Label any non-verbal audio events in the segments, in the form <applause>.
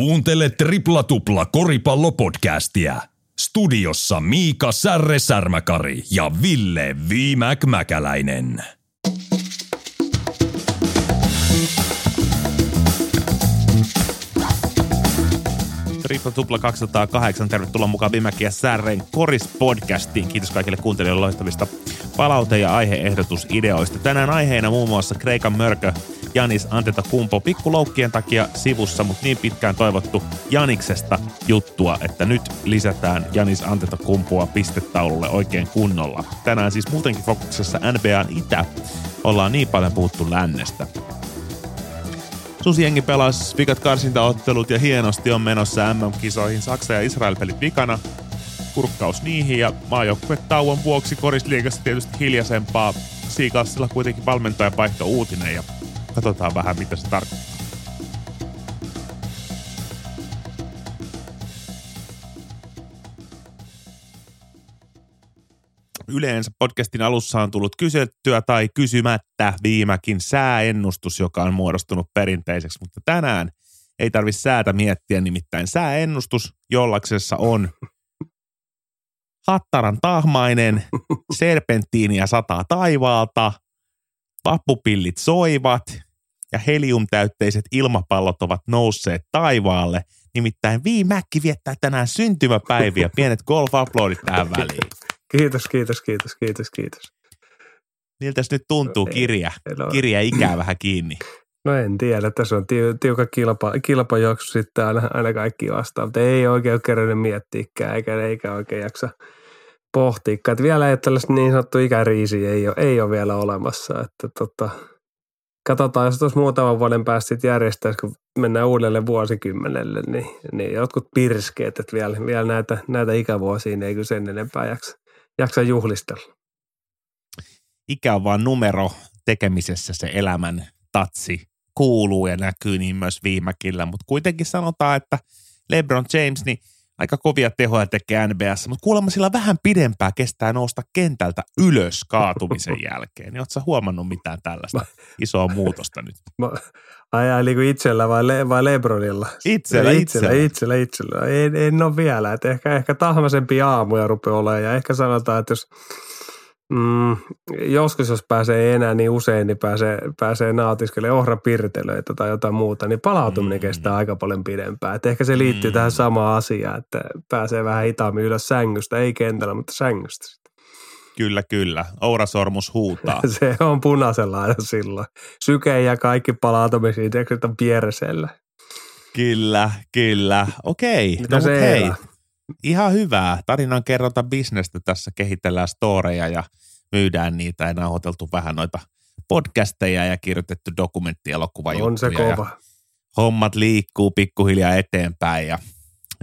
Kuuntele Tripla Tupla koripallopodcastia. Studiossa Miika Särre Särmäkari ja Ville Viimäk Mäkäläinen. Tripla Tupla 208. Tervetuloa mukaan Vimäki ja Särren Koris-podcastiin. Kiitos kaikille kuuntelijoille loistavista palaute- ja aiheehdotusideoista. Tänään aiheena muun muassa Kreikan mörkö Janis Antetokounmpo pikkuloukkien takia sivussa, mutta niin pitkään toivottu Janiksesta juttua, että nyt lisätään Janis Antetokounmpoa pistetaululle oikein kunnolla. Tänään siis muutenkin fokuksessa NBAn itä. Ollaan niin paljon puhuttu lännestä. Susiengi pelasi vikat karsintaottelut ja hienosti on menossa MM-kisoihin Saksa ja Israel-pelit vikana. Kurkkaus niihin ja tauon vuoksi korisliigassa tietysti hiljaisempaa. Siikassilla kuitenkin valmentaja vaihto uutinen ja katsotaan vähän mitä se tarkoittaa. Yleensä podcastin alussa on tullut kysyttyä tai kysymättä viimäkin sääennustus, joka on muodostunut perinteiseksi, mutta tänään ei tarvi säätä miettiä, nimittäin sääennustus jollaksessa on hattaran tahmainen, serpenttiiniä sataa taivaalta, vappupillit soivat ja heliumtäytteiset ilmapallot ovat nousseet taivaalle. Nimittäin Viimäkki viettää tänään syntymäpäiviä. <laughs> Pienet golf-uploadit tähän väliin. Kiitos, kiitos, kiitos, kiitos, kiitos. Miltä nyt tuntuu kirja? No, kirja ikää vähän kiinni. No en tiedä, tässä on tiukka kilpa, kilpajuoksu sitten aina, aina kaikki vastaan, mutta ei oikein ole kerännyt miettiäkään, eikä, eikä oikein jaksa pohtiikkaan. Että vielä ei tällaista niin sanottu ikäriisi ei ole, ei ole vielä olemassa, että tota, katsotaan, jos tuossa muutaman vuoden päästä sitten järjestäisi, kun mennään uudelle vuosikymmenelle, niin, niin jotkut pirskeet, että vielä, vielä näitä, näitä ikävuosia ei kyllä sen enempää jaksa jaksa juhlistella. Ikä on vaan numero tekemisessä se elämän tatsi kuuluu ja näkyy niin myös viimäkillä, mutta kuitenkin sanotaan, että LeBron James, niin aika kovia tehoja tekee NBS, mutta kuulemma sillä vähän pidempää kestää nousta kentältä ylös kaatumisen <laughs> jälkeen. Niin ootko huomannut mitään tällaista <laughs> isoa muutosta nyt? Mä, ai, ai niin itsellä vai, Le, vai Lebronilla? Itsellä, itsellä. Itsellä, itsellä, En, en ole vielä. Et ehkä, ehkä tahmaisempia aamuja rupeaa olemaan ja ehkä sanotaan, että jos Mm, joskus jos pääsee enää niin usein, niin pääsee, pääsee nautiskelemaan ohrapirtelöitä tai jotain muuta, niin palautuminen mm. kestää aika paljon pidempään. Et ehkä se liittyy mm. tähän samaan asiaan, että pääsee vähän hitaammin ylös sängystä, ei kentällä, mutta sängystä. Kyllä, kyllä. Ourasormus huutaa. <laughs> se on punaisella aina silloin. Syke ja kaikki palautumisiin, teekö on pieresellä. Kyllä, kyllä. Okei, Mitä no se hei. Ihan hyvää. Tarinan kerrota bisnestä tässä kehitellään storeja ja myydään niitä ja nauhoiteltu vähän noita podcasteja ja kirjoitettu dokumenttielokuva On se kova. hommat liikkuu pikkuhiljaa eteenpäin ja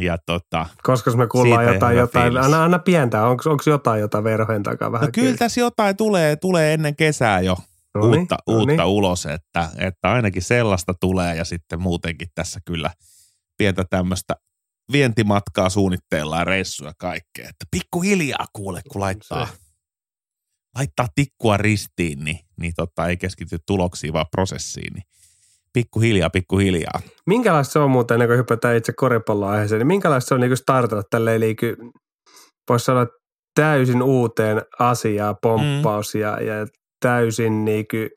ja tota, Koska me kuullaan jotain, jotain anna, anna pientä, onko jotain, jota verhojen takaa vähän? No kyllä tässä jotain tulee, tulee ennen kesää jo noniin, uutta, noniin. uutta ulos, että, että ainakin sellaista tulee ja sitten muutenkin tässä kyllä pientä tämmöistä vientimatkaa suunnitteillaan, reissuja kaikkea. Että pikkuhiljaa kuule, kun laittaa, laittaa tikkua ristiin, niin, niin tota, ei keskity tuloksiin, vaan prosessiin. Niin pikkuhiljaa, pikkuhiljaa. Minkälaista se on muuten, ennen kuin hypätään itse koripalloaiheeseen, niin minkälaista se on niin startata tälleen, eli voisi sanoa täysin uuteen asiaan pomppaus mm. ja, ja täysin niin kuin,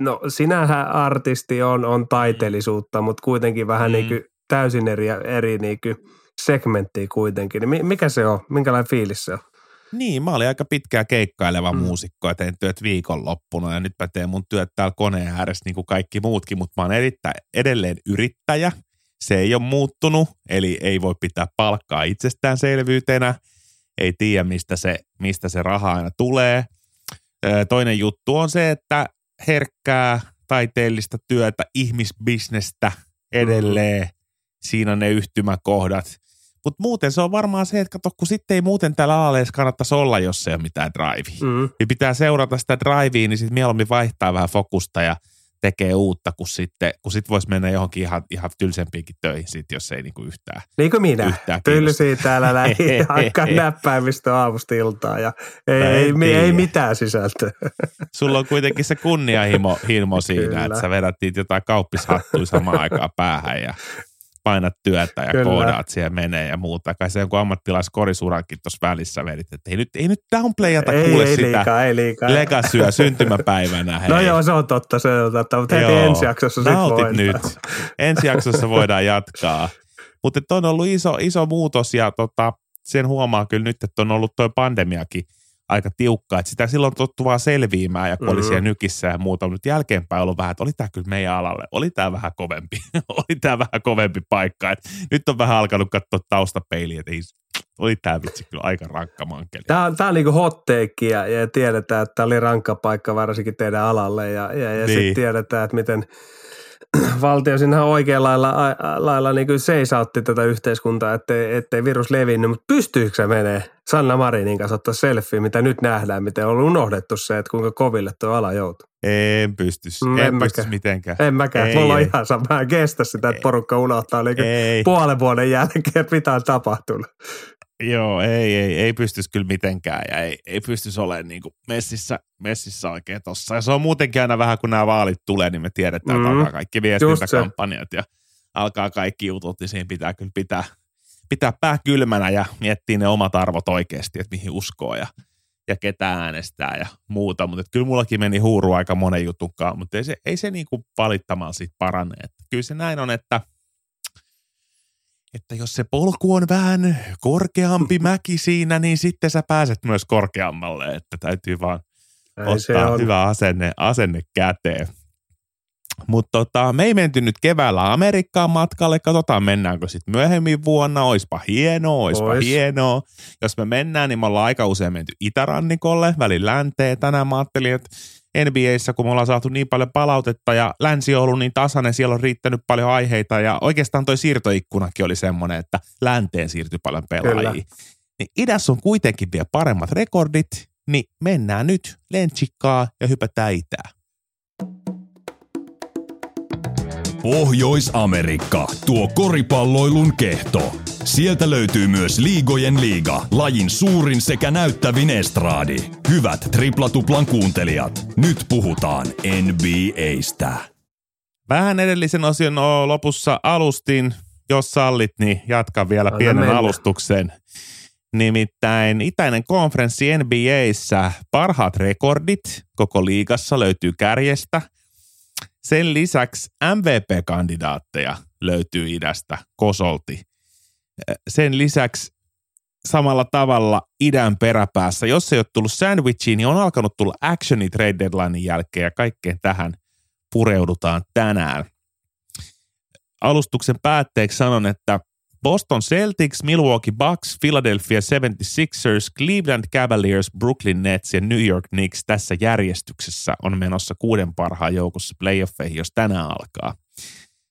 no sinähän artisti on, on taiteellisuutta, mutta kuitenkin vähän mm. niin kuin täysin eri, eri niin kuin segmenttiä kuitenkin. Niin mikä se on? Minkälainen fiilis se on? Niin, mä olin aika pitkää keikkaileva mm. muusikko ja tein työt viikonloppuna ja nyt mä teen mun työt täällä koneen ääressä niin kuin kaikki muutkin, mutta mä oon erittäin, edelleen yrittäjä. Se ei ole muuttunut, eli ei voi pitää palkkaa itsestäänselvyytenä. Ei tiedä, mistä se, mistä se raha aina tulee. Toinen juttu on se, että herkkää taiteellista työtä, ihmisbisnestä edelleen. Mm siinä ne yhtymäkohdat. Mutta muuten se on varmaan se, että kato, kun sitten ei muuten täällä alaleessa kannattaisi olla, jos ei ole mitään drivea. Mm. Niin pitää seurata sitä drivea, niin sitten mieluummin vaihtaa vähän fokusta ja tekee uutta, kun sitten kun sit voisi mennä johonkin ihan, ihan tylsempiinkin töihin, sit, jos ei niinku yhtään Niin kuin minä, tylsiä täällä <laughs> lähi näppäimistä aamusta iltaa ja ei, ei, ei, ei mitään sisältöä. <laughs> Sulla on kuitenkin se kunnianhimo himo siinä, että sä vedät jotain kauppishattuja samaan aikaan päähän ja painat työtä ja Kyllä. koodaat siellä menee ja muuta. Kai se joku ammattilaiskorisurankin tuossa välissä vedit, että ei nyt, ei nyt downplayata Ei, kuule ei sitä liikaa, ei liikaa. legasyä syntymäpäivänä. Hei. No joo, se on totta, se on totta, mutta heti ensi jaksossa sit nautit voi. nyt. Ensi jaksossa voidaan jatkaa. Mutta on ollut iso, iso muutos ja tota, sen huomaa kyllä nyt, että on ollut toi pandemiakin aika tiukka, että sitä silloin tottu vaan selviämään ja kun oli Mhm. siellä nykissä ja muuta, mutta jälkeenpäin ollut vähän, että oli tämä kyllä meidän alalle, oli tämä vähän kovempi, <laughs> oli tämä vähän kovempi paikka, että nyt on vähän alkanut katsoa taustapeiliä, että ei, oli tämä vitsi kyllä aika rankka mankeli. Tämä on, tää on niinku hot take ja, ja tiedetään, että tämä oli rankka paikka varsinkin teidän alalle ja, ja, ja Niin. sitten tiedetään, että miten <clears throat> valtio siinä oikealla lailla, lailla niin kuin seisautti tätä yhteiskuntaa, ettei, ettei virus levinnyt, mutta pystyykö se menee Sanna Marinin kanssa ottaa selfie, mitä nyt nähdään, miten on unohdettu se, että kuinka koville tuo ala joutuu. En pystys, Mm, en, en mäkään. mitenkään. En mäkään, Ei, mulla on ei. ihan sama, mä en kestä sitä, että Ei. porukka unohtaa niin Ei. puolen vuoden jälkeen, että mitä on tapahtunut. Joo, ei, ei, ei pystys kyllä mitenkään ja ei, ei pystys olemaan niin kuin messissä, messissä oikein tossa. Ja se on muutenkin aina vähän, kun nämä vaalit tulee, niin me tiedetään, mm. että Mm. alkaa kaikki viestintäkampanjat ja alkaa kaikki jutut, niin siinä pitää kyllä pitää, pitää pää kylmänä ja miettiä ne omat arvot oikeasti, että mihin uskoo ja, ja ketä äänestää ja muuta. Mutta kyllä mullakin meni huuru aika monen jutunkaan, mutta ei se, ei se niin kuin valittamaan siitä parane. Että kyllä se näin on, että että jos se polku on vähän korkeampi <laughs> mäki siinä, niin sitten sä pääset myös korkeammalle, että täytyy vaan Näin ottaa hyvä asenne, asenne käteen. Mutta tota, me ei menty nyt keväällä Amerikkaan matkalle, katsotaan mennäänkö sitten myöhemmin vuonna, oispa hienoa, oispa Ois. hienoa. Jos me mennään, niin me ollaan aika usein menty itärannikolle, välin länteen. Tänään mä ajattelin, että NBAssä, kun me ollaan saatu niin paljon palautetta ja länsi on ollut niin tasainen, siellä on riittänyt paljon aiheita ja oikeastaan toi siirtoikkunakin oli semmoinen, että länteen siirtyi paljon pelaajia. Kyllä. Niin idässä on kuitenkin vielä paremmat rekordit, niin mennään nyt lentsikkaa ja hypätään itään. Pohjois-Amerikka, tuo koripalloilun kehto. Sieltä löytyy myös Liigojen liiga, lajin suurin sekä näyttävin estraadi. Hyvät triplatuplan kuuntelijat, nyt puhutaan NBAstä. Vähän edellisen osion lopussa alustin, jos sallit, niin jatkan vielä Anna pienen mennä. alustuksen. Nimittäin itäinen konferenssi NBAissä parhaat rekordit koko liigassa löytyy kärjestä. Sen lisäksi MVP-kandidaatteja löytyy idästä kosolti. Sen lisäksi samalla tavalla idän peräpäässä, jos ei ole tullut sandwichiin, niin on alkanut tulla actioni trade deadlinein jälkeen ja kaikkeen tähän pureudutaan tänään. Alustuksen päätteeksi sanon, että Boston Celtics, Milwaukee Bucks, Philadelphia 76ers, Cleveland Cavaliers, Brooklyn Nets ja New York Knicks tässä järjestyksessä on menossa kuuden parhaan joukossa playoffeihin, jos tänään alkaa.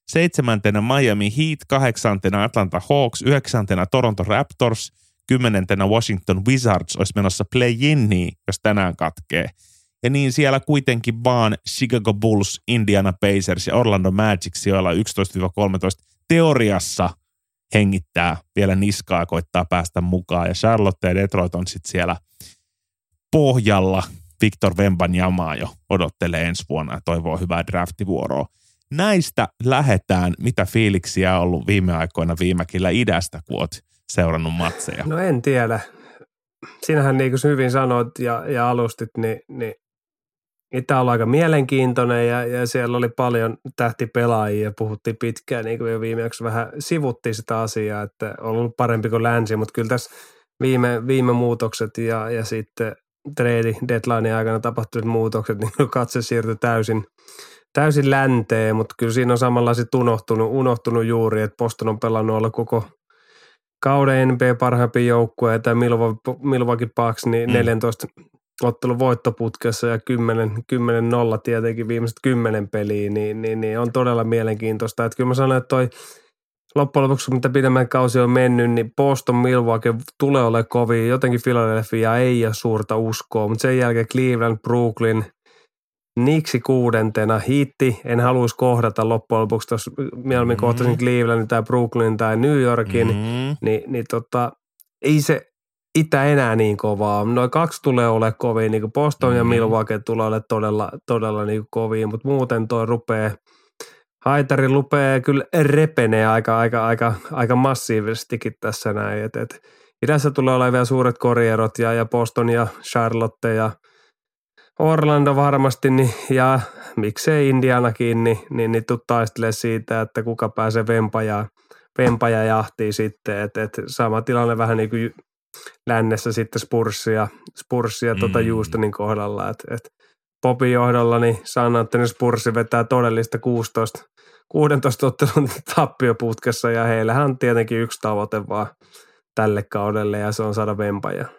Seitsemäntenä Miami Heat, kahdeksantena Atlanta Hawks, yhdeksäntenä Toronto Raptors, kymmenentenä Washington Wizards olisi menossa play-inniin, jos tänään katkee. Ja niin siellä kuitenkin vaan Chicago Bulls, Indiana Pacers ja Orlando Magic sijoilla 11-13 teoriassa hengittää vielä niskaa koittaa päästä mukaan. Ja Charlotte ja Detroit on sitten siellä pohjalla. Victor Wembanyama jo odottelee ensi vuonna ja toivoo hyvää draftivuoroa. Näistä lähetään, mitä fiiliksiä on ollut viime aikoina viimäkillä idästä, kun oot seurannut matseja. No en tiedä. Sinähän niin kuin hyvin sanoit ja, ja alustit, niin, niin Itä on aika mielenkiintoinen ja, ja siellä oli paljon tähtipelaajia ja puhuttiin pitkään, niin kuin jo viimeksi vähän sivuttiin sitä asiaa, että on ollut parempi kuin länsi, mutta kyllä tässä viime, viime muutokset ja, ja sitten trade deadline aikana tapahtuneet muutokset, niin <laughs> katse siirtyi täysin, täysin länteen, mutta kyllä siinä on samalla sitten unohtunut, unohtunut juuri, että Boston on pelannut olla koko kauden NBA parhaimpia joukkueita ja Milwaukee Bucks niin Mm. 14 ottelun voittoputkessa ja 10, 10 nolla tietenkin viimeiset 10 peliä, niin, niin, niin, on todella mielenkiintoista. Että kyllä mä sanon, että toi loppujen lopuksi, mitä pidemmän kausi on mennyt, niin Boston Milwaukee tulee olemaan kovin. Jotenkin Philadelphia ei ole suurta uskoa, mutta sen jälkeen Cleveland, Brooklyn, Niksi kuudentena, hiitti, en haluaisi kohdata loppujen lopuksi, jos mieluummin Mm. kohtaisin Clevelandin tai Brooklynin tai New Yorkin, mm. Niin, niin tota, ei se itä enää niin kovaa. Noin kaksi tulee ole kovin, niin kuin Boston mm. ja. Milwaukee tulee ole todella, todella niin kovia, mutta muuten toi rupeaa haitari lupee kyllä repenee aika, aika, aika, aika massiivisestikin tässä näin. Et, et, idässä tulee olemaan vielä suuret korierot ja, ja Boston ja Charlotte ja Orlando varmasti niin, ja miksei Indianakin, niin, niin, niin tuu taistelemaan siitä, että kuka pääsee vempajaan, vempaja jahtiin sitten. Et, et sama tilanne vähän niin kuin lännessä sitten Spurssia, Spurssia tuota mm. tota Houstonin kohdalla. Et, et Popin johdolla niin San Antonio Spursi vetää todellista 16, 16 ottelun <laughs> tappioputkessa ja heillähän on tietenkin yksi tavoite vaan tälle kaudelle ja se on saada vempaja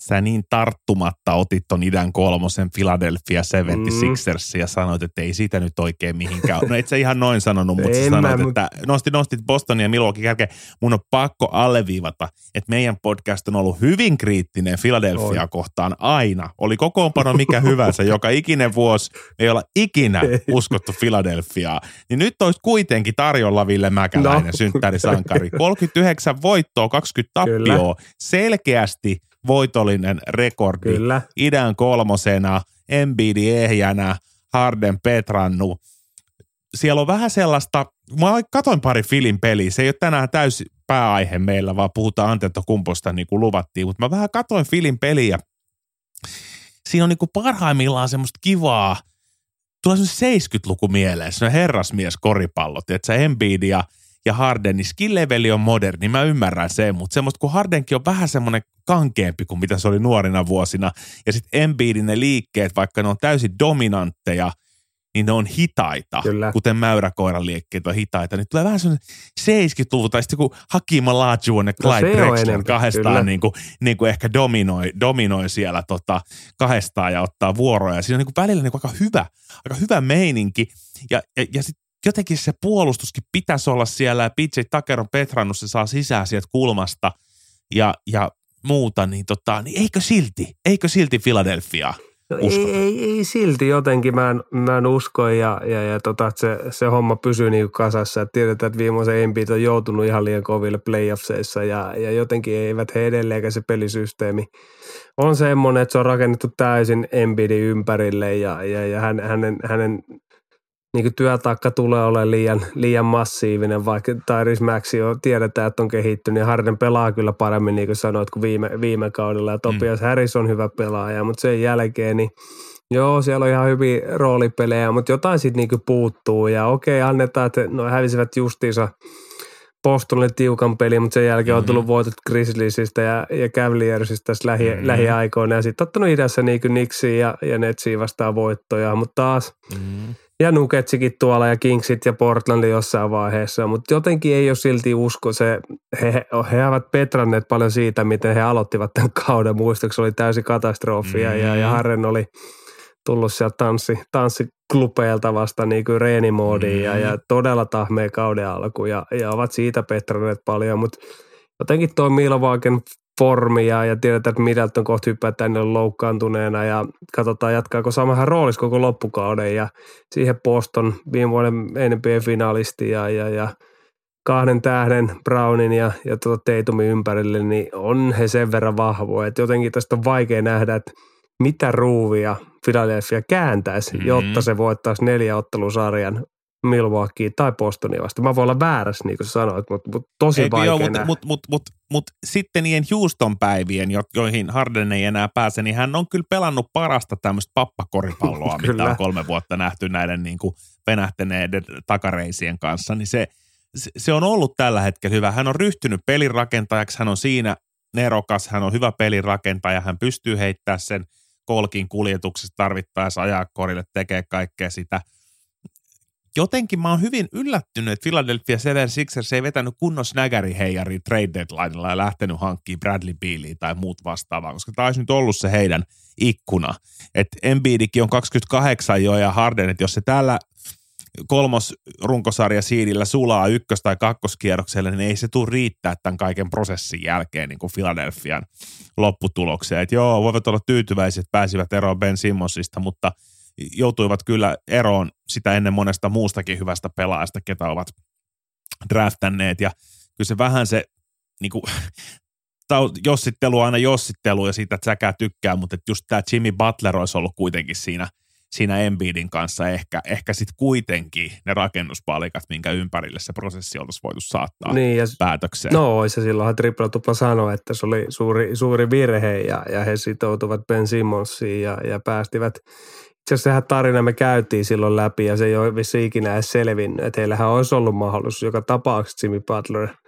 sä niin tarttumatta otit ton idän kolmosen Philadelphia 76ers mm. ja sanoit, että ei siitä nyt oikein mihinkään. No et sä ihan noin sanonut, mutta sä sanoit, mä, että nostit, nostit Bostonia ja Milwaukee kärkeen. Mun on pakko alleviivata, että meidän podcast on ollut hyvin kriittinen Philadelphia Oi. kohtaan aina. Oli kokoonpano mikä hyvänsä, <laughs> joka ikinen vuosi ei olla ikinä uskottu Philadelphiaa. Niin nyt olisi kuitenkin tarjolla Ville Mäkäläinen, no. synttärisankari. 39 voittoa, 20 tappioa. Selkeästi voitollinen rekordi. Kyllä. Idän kolmosena, Embiidi ehjänä, Harden Petrannu. Siellä on vähän sellaista, mä katoin pari filin peliä, se ei ole tänään täysi pääaihe meillä, vaan puhutaan Antetokumposta niin kuin luvattiin, mutta mä vähän katoin filin peliä. Siinä on niin kuin parhaimmillaan semmoista kivaa, tulee semmoinen 70-luku mieleen, semmoinen herrasmies koripallot, että se Embiid ja – ja Hardenin skill-leveli on moderni, mä ymmärrän sen, mutta semmoista kun Hardenkin on vähän semmoinen kankeampi kuin mitä se oli nuorina vuosina, ja sitten Embiidin ne liikkeet, vaikka ne on täysin dominantteja, niin ne on hitaita, Kyllä. kuten mäyräkoiran liikkeet on hitaita, niin tulee vähän semmoinen 70-luvun, tai sitten kun Hakim Olajuwon ja no Clyde no Drexler kahdestaan niin kuin, niin kuin ehkä dominoi, dominoi siellä tota, kahdestaan ja ottaa vuoroja. Siinä on niin kuin välillä niin kuin aika hyvä, aika hyvä meininki, ja, ja, ja sitten jotenkin se puolustuskin pitäisi olla siellä ja PJ Tucker on petrannut, se saa sisään sieltä kulmasta ja, ja muuta, niin, tota, niin eikö silti, eikö silti Philadelphia no ei, ei, ei, silti jotenkin, mä en, mä en usko ja, ja, ja tota, se, se homma pysyy niin kasassa. Et tiedetään, että viimeisen Embiid on joutunut ihan liian koville playoffseissa ja, ja jotenkin eivät he edelleenkään se pelisysteemi on semmoinen, että se on rakennettu täysin Embiidin ympärille ja, ja, ja hän, hänen, hänen niin kuin työtaakka tulee olemaan liian, liian massiivinen, vaikka Tyrese Maxi jo tiedetään, että on kehittynyt, niin Harden pelaa kyllä paremmin, niin kuin sanoit, kuin viime, viime kaudella, ja Topias mm. Harris on hyvä pelaaja, mutta sen jälkeen, niin joo, siellä on ihan hyviä roolipelejä, mutta jotain sitten niin puuttuu, ja okei, annetaan, että no hävisivät justiinsa Bostonille tiukan peli, mutta sen jälkeen mm-hmm. on tullut voitot Grizzliesistä ja, ja Cavaliersista tässä lähi, mm-hmm. lähiaikoina, ja sitten ottanut idässä niin Nixiin ja, ja Netsiin vastaan voittoja, mutta taas mm-hmm ja Nuketsikin tuolla ja Kingsit ja Portland jossain vaiheessa, mutta jotenkin ei ole silti usko. Se, he, he ovat petranneet paljon siitä, miten he aloittivat tämän kauden. Muistaakseni oli täysin katastrofia mm. ja, ja mm. Harren oli tullut sieltä tanssi, tanssiklupeilta vasta niin kuin reenimoodiin mm. ja, ja todella tahmea kauden alku ja, ja ovat siitä petranneet paljon, mutta jotenkin tuo Milwaukeen formia ja tiedetään, että Middleton kohta hyppää tänne loukkaantuneena ja katsotaan jatkaako samahan roolissa koko loppukauden ja siihen Boston viime vuoden NBA-finalisti ja, ja, ja kahden tähden Brownin ja, ja tuota Teitumin ympärille, niin on he sen verran vahvoja, että jotenkin tästä on vaikea nähdä, että mitä ruuvia Philadelphia kääntäisi, mm-hmm. jotta se voittaisi neljä ottelusarjan Milwaukee tai Bostonia vasta. Mä voin olla väärässä, niin kuin sä sanoit, mutta, mutta tosi Eikö vaikea mutta mut, mut, mut, mut, sitten niiden Houston päivien, joihin Harden ei enää pääse, niin hän on kyllä pelannut parasta tämmöistä pappakoripalloa, <laughs> mitä on kolme vuotta nähty näiden niin kuin venähtäneiden takareisien kanssa, niin se, se on ollut tällä hetkellä hyvä. Hän on ryhtynyt pelirakentajaksi, hän on siinä nerokas, hän on hyvä pelirakentaja, hän pystyy heittämään sen kolkin kuljetuksesta tarvittaessa ajaa korille, tekee kaikkea sitä – jotenkin mä oon hyvin yllättynyt, että Philadelphia 76ers ei vetänyt kunnon snägäri heijari trade deadlinella ja lähtenyt hankkimaan Bradley Bealia tai muut vastaavaa, koska tämä olisi nyt ollut se heidän ikkuna. Että Embiidikin on 28 jo ja Harden, että jos se täällä kolmos runkosarja siidillä sulaa ykkös- tai kakkoskierrokselle, niin ei se tule riittää tämän kaiken prosessin jälkeen niin kuin Philadelphian lopputulokseen. Että joo, voivat olla tyytyväiset, että pääsivät eroon Ben Simmonsista, mutta – joutuivat kyllä eroon sitä ennen monesta muustakin hyvästä pelaajasta, ketä ovat draftanneet. Ja kyllä se vähän se niin kuin, <laughs> jossittelu aina jossittelu ja siitä, että säkään tykkää, mutta että just tämä Jimmy Butler olisi ollut kuitenkin siinä siinä Embiidin kanssa ehkä, ehkä sitten kuitenkin ne rakennuspalikat, minkä ympärille se prosessi oltaisiin voitu saattaa niin, ja, päätökseen. No se silloinhan Tripla Tupla sanoi, että se oli suuri, suuri virhe ja, ja he sitoutuvat Ben Simmonsiin ja, ja päästivät itse asiassa sehän tarina me käytiin silloin läpi ja se ei ole vissi ikinä edes selvinnyt, että heillähän olisi ollut mahdollisuus joka tapauksessa Jimmy Butler –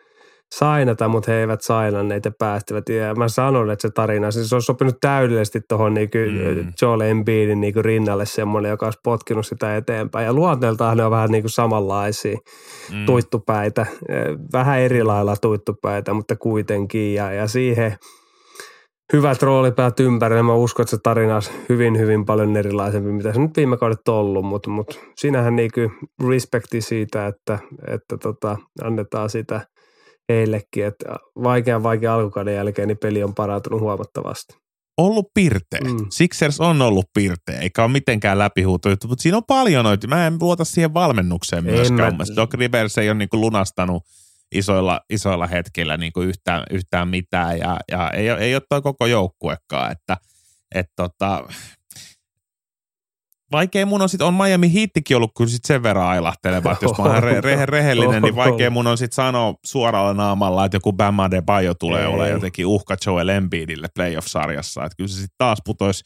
sainata, mutta he eivät sainanneet ja päästivät. Ja mä sanon, että se tarina, siis se on sopinut täydellisesti tuohon niinku mm. Joel Embiidin niinku rinnalle semmoinen, joka olisi potkinut sitä eteenpäin. Ja luonteeltaan ne on vähän niinku samanlaisia mm. tuittupäitä, vähän eri lailla tuittupäitä, mutta kuitenkin. Ja, ja siihen hyvät roolipäät ympärillä. Mä uskon, että se tarina olisi hyvin, hyvin paljon erilaisempi, mitä se nyt viime kaudet on ollut, mutta, mutta siinähän niinku respekti siitä, että, että tota, annetaan sitä – heillekin, että vaikean vaikea alkukauden jälkeen niin peli on parantunut huomattavasti. Ollut pirteä. Mm. Sixers on ollut pirteä, eikä ole mitenkään läpihuutojuttu, mutta siinä on paljon noita. Mä en luota siihen valmennukseen myöskään. Mä... Doc Rivers ei ole niin lunastanut isoilla, isoilla hetkillä niin kuin yhtään, yhtään mitään. Ja, ja ei, ei ole toi koko joukkuekaan, että et tota, vaikea mun on sitten, on Miami Heattikin ollut kyllä sit sen verran ailahteleva, että jos mä oon re, re, <laughs> rehellinen, niin vaikea mun on sitten sanoa suoralla naamalla, että joku Bam Adebayo tulee olemaan jotenkin uhka Joel Embiidille playoff-sarjassa, että kyllä se sitten taas putoisi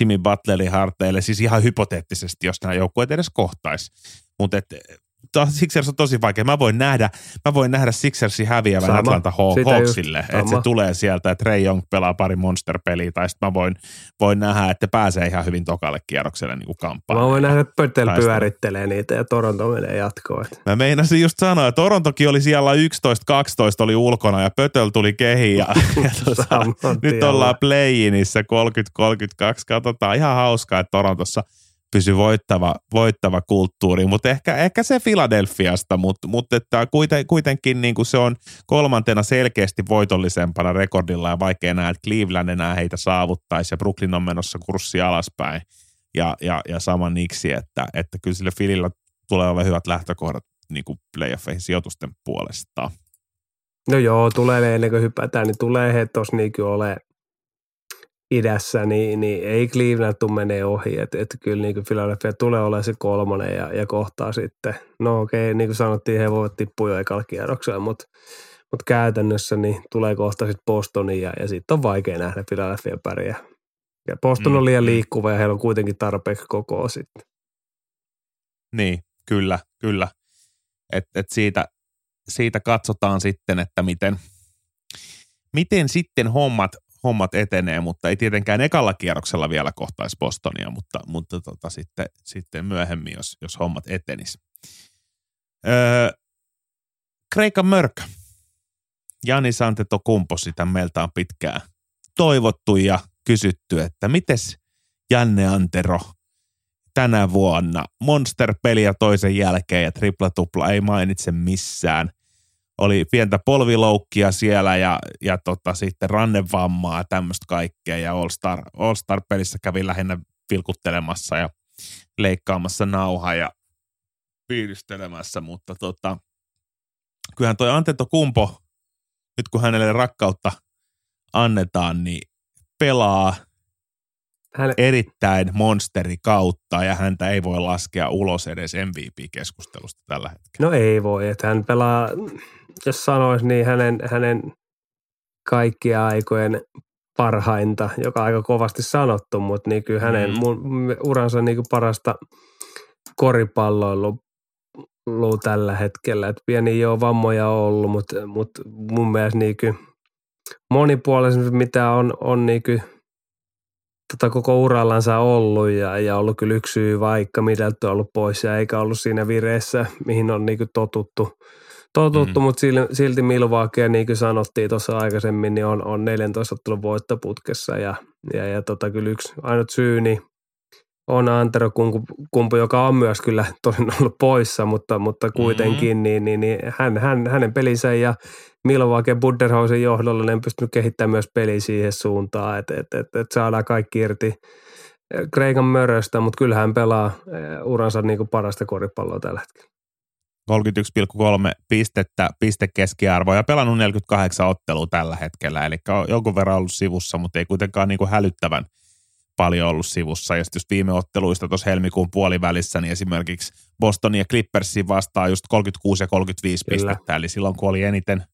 Jimmy Butlerin harteille, siis ihan hypoteettisesti, jos nämä joukkueet edes kohtaisi. Mutta Sixers on tosi vaikea. Mä voin nähdä, mä voin nähdä Sixersin häviävän Sama. Atlanta Hawksille, että se tulee sieltä, että Ray Young pelaa pari monster-peliä, tai sitten mä voin, voin nähdä, että pääsee ihan hyvin tokalle kierrokselle niin kamppaan. Mä voin nähdä, että Pöttel pyörittelee niitä ja Toronto menee jatkoon. Mä meinasin just sanoa, että Torontokin oli siellä 11-12 oli ulkona ja Pötel tuli kehiin ja, <laughs> ja tuota, nyt ollaan play-inissä 30-32. Katsotaan ihan hauskaa, että Torontossa – pysy voittava, voittava kulttuuri, mutta ehkä, ehkä se Filadelfiasta, mutta, mutta että kuiten, kuitenkin niin kuin se on kolmantena selkeästi voitollisempana rekordilla ja vaikea nähdä, että Cleveland enää heitä saavuttaisi ja Brooklyn on menossa kurssi alaspäin ja, ja, ja sama Niksi, että, että kyllä sille Filillä tulee olla hyvät lähtökohdat niin kuin playoffeihin sijoitusten puolesta. No joo, tulee ennen kuin hypätään, niin tulee he tuossa niin ole idässä, niin, niin ei Cleveland tule menee ohi. Että et kyllä niin kuin Philadelphia tulee olemaan se kolmonen ja, ja kohtaa sitten. No okei, okay, niin kuin sanottiin, he voivat tippua jo ekalla kierroksella, mutta mut käytännössä niin tulee kohta sitten Bostonin ja, ja sitten on vaikea nähdä Philadelphia pärjää. Ja Boston mm. on liian mm. liikkuva ja heillä on kuitenkin tarpeeksi koko sitten. Niin, kyllä, kyllä. Et, et siitä, siitä katsotaan sitten, että miten, miten sitten hommat hommat etenee, mutta ei tietenkään ekalla kierroksella vielä kohtaisi Bostonia, mutta, mutta tota, sitten, sitten myöhemmin, jos, jos hommat etenis. Öö, Kreikan mörkö. Jani Santeto Kumpo, sitä meiltä on pitkään toivottu ja kysytty, että mites Janne Antero tänä vuonna monster-peliä toisen jälkeen ja tripla-tupla ei mainitse missään – oli pientä polviloukkia siellä ja, ja tota, sitten rannevammaa ja tämmöistä kaikkea. Ja All-Star, All-Star-pelissä kävi lähinnä vilkuttelemassa ja leikkaamassa nauhaa ja piiristelemässä, mutta tota, kyllähän toi Antento Kumpo, nyt kun hänelle rakkautta annetaan, niin pelaa hän... erittäin monsteri kautta ja häntä ei voi laskea ulos edes MVP-keskustelusta tällä hetkellä. No ei voi, että hän pelaa jos sanoisi, niin hänen, hänen kaikkia aikojen parhainta, joka on aika kovasti sanottu, mutta niin kyllä hänen mm. mun, uransa niin kuin parasta koripalloilu tällä hetkellä. Et pieni jo vammoja on ollut, mutta, mutta mun mielestä niin kuin monipuolisesti mitä on, on niin kuin tota koko urallansa ollut ja, ja ollut kyllä yksi syy vaikka mitä on ollut pois ja eikä ollut siinä vireessä, mihin on niin kuin totuttu – totuttu, mm. mutta silti Milwaukee, niin kuin sanottiin tuossa aikaisemmin, niin on, on 14 ottelun voittoputkessa ja, ja, ja tota, kyllä yksi ainut syy niin on Antero Kumpu, joka on myös kyllä tosin ollut poissa, mutta, mutta kuitenkin, mm-hmm. niin, niin, niin hän, hän, hänen pelinsä ja Milwaukee Budderhausen johdolla ne on pystynyt kehittämään myös peliä siihen suuntaan, että et, et, et saadaan kaikki irti Kreikan möröstä, mutta kyllä hän pelaa uransa niin kuin parasta koripalloa tällä hetkellä. 31,3 pistettä, pistekeskiarvo ja pelannut 48 ottelua tällä hetkellä, eli on jonkun verran ollut sivussa, mutta ei kuitenkaan niin kuin hälyttävän paljon ollut sivussa. Ja sitten just viime otteluista tuossa helmikuun puolivälissä, niin esimerkiksi Bostonia ja Clippersin vastaa just 36 ja 35 Kyllä. pistettä. Eli silloin kun oli eniten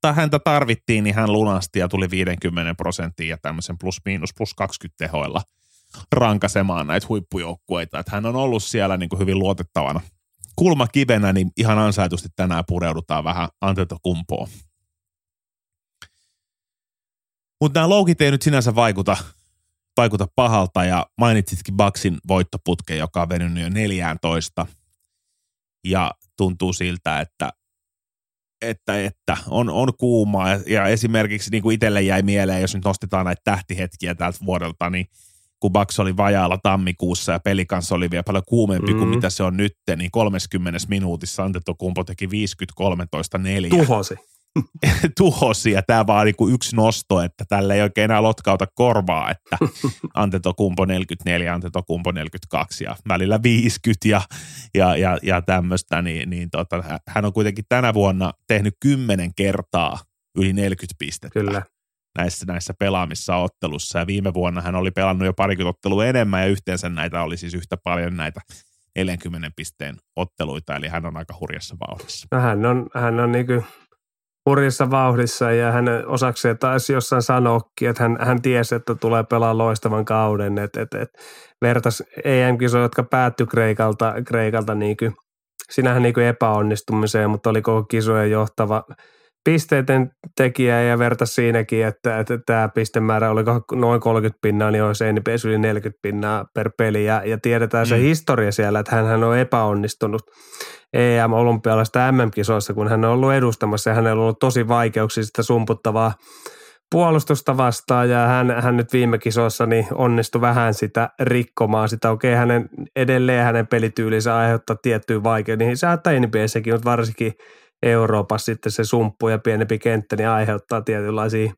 tai häntä tarvittiin, niin hän lunasti ja tuli 50 prosenttia ja tämmöisen plus miinus plus 20 tehoilla rankasemaan näitä huippujoukkueita. Että hän on ollut siellä niin kuin hyvin luotettavana kulmakivenä, niin ihan ansaitusti tänään pureudutaan vähän Antetokumpoon. Mutta nämä loukit ei nyt sinänsä vaikuta, vaikuta pahalta ja mainitsitkin Baksin voittoputke, joka on venynyt jo 14. Ja tuntuu siltä, että, että, että on, on kuumaa ja, esimerkiksi niin kuin itselle jäi mieleen, jos nyt nostetaan näitä tähtihetkiä tältä vuodelta, niin kun Bucks oli vajaalla tammikuussa ja peli kanssa oli vielä paljon kuumempi mm. kuin mitä se on nyt, niin 30 minuutissa Antetokumpo teki 50-13-4. Tuhosi. <laughs> tuhosi ja tämä vaan niin kuin yksi nosto, että tälle ei oikein enää lotkauta korvaa, että Antetokumpo 44, Antetokumpo 42 ja välillä 50 ja, ja, ja, ja tämmöistä, niin, niin tota, hän on kuitenkin tänä vuonna tehnyt kymmenen kertaa yli 40 pistettä. Kyllä näissä, näissä pelaamissa ottelussa. Ja viime vuonna hän oli pelannut jo parikymmentä ottelua enemmän ja yhteensä näitä oli siis yhtä paljon näitä 40 pisteen otteluita, eli hän on aika hurjassa vauhdissa. No hän on, hän on niin hurjassa vauhdissa ja hän osakseen taisi jossain sanoakin, että hän, hän tiesi, että tulee pelaa loistavan kauden, että et, et, vertas EM-kisoja, jotka päättyi Kreikalta, Kreikalta niin kuin, sinähän niin epäonnistumiseen, mutta oli koko kisojen johtava pisteiden tekijä ja verta siinäkin, että, että tämä pistemäärä oli noin 30 pinnaa, niin olisi NBS yli 40 pinnaa per peli. Ja, ja tiedetään mm. se historia siellä, että hän on epäonnistunut EM-olympialaista MM-kisoissa, kun hän on ollut edustamassa ja hänellä on ollut tosi vaikeuksia sitä sumputtavaa puolustusta vastaan ja hän, hän nyt viime kisoissa niin onnistui vähän sitä rikkomaan sitä. Okei, hänen, edelleen hänen pelityylinsä aiheuttaa tiettyä vaikeuksia, niin se saattaa NBAssäkin, mutta varsinkin – Euroopassa sitten se sumppu ja pienempi kenttä niin aiheuttaa tietynlaisia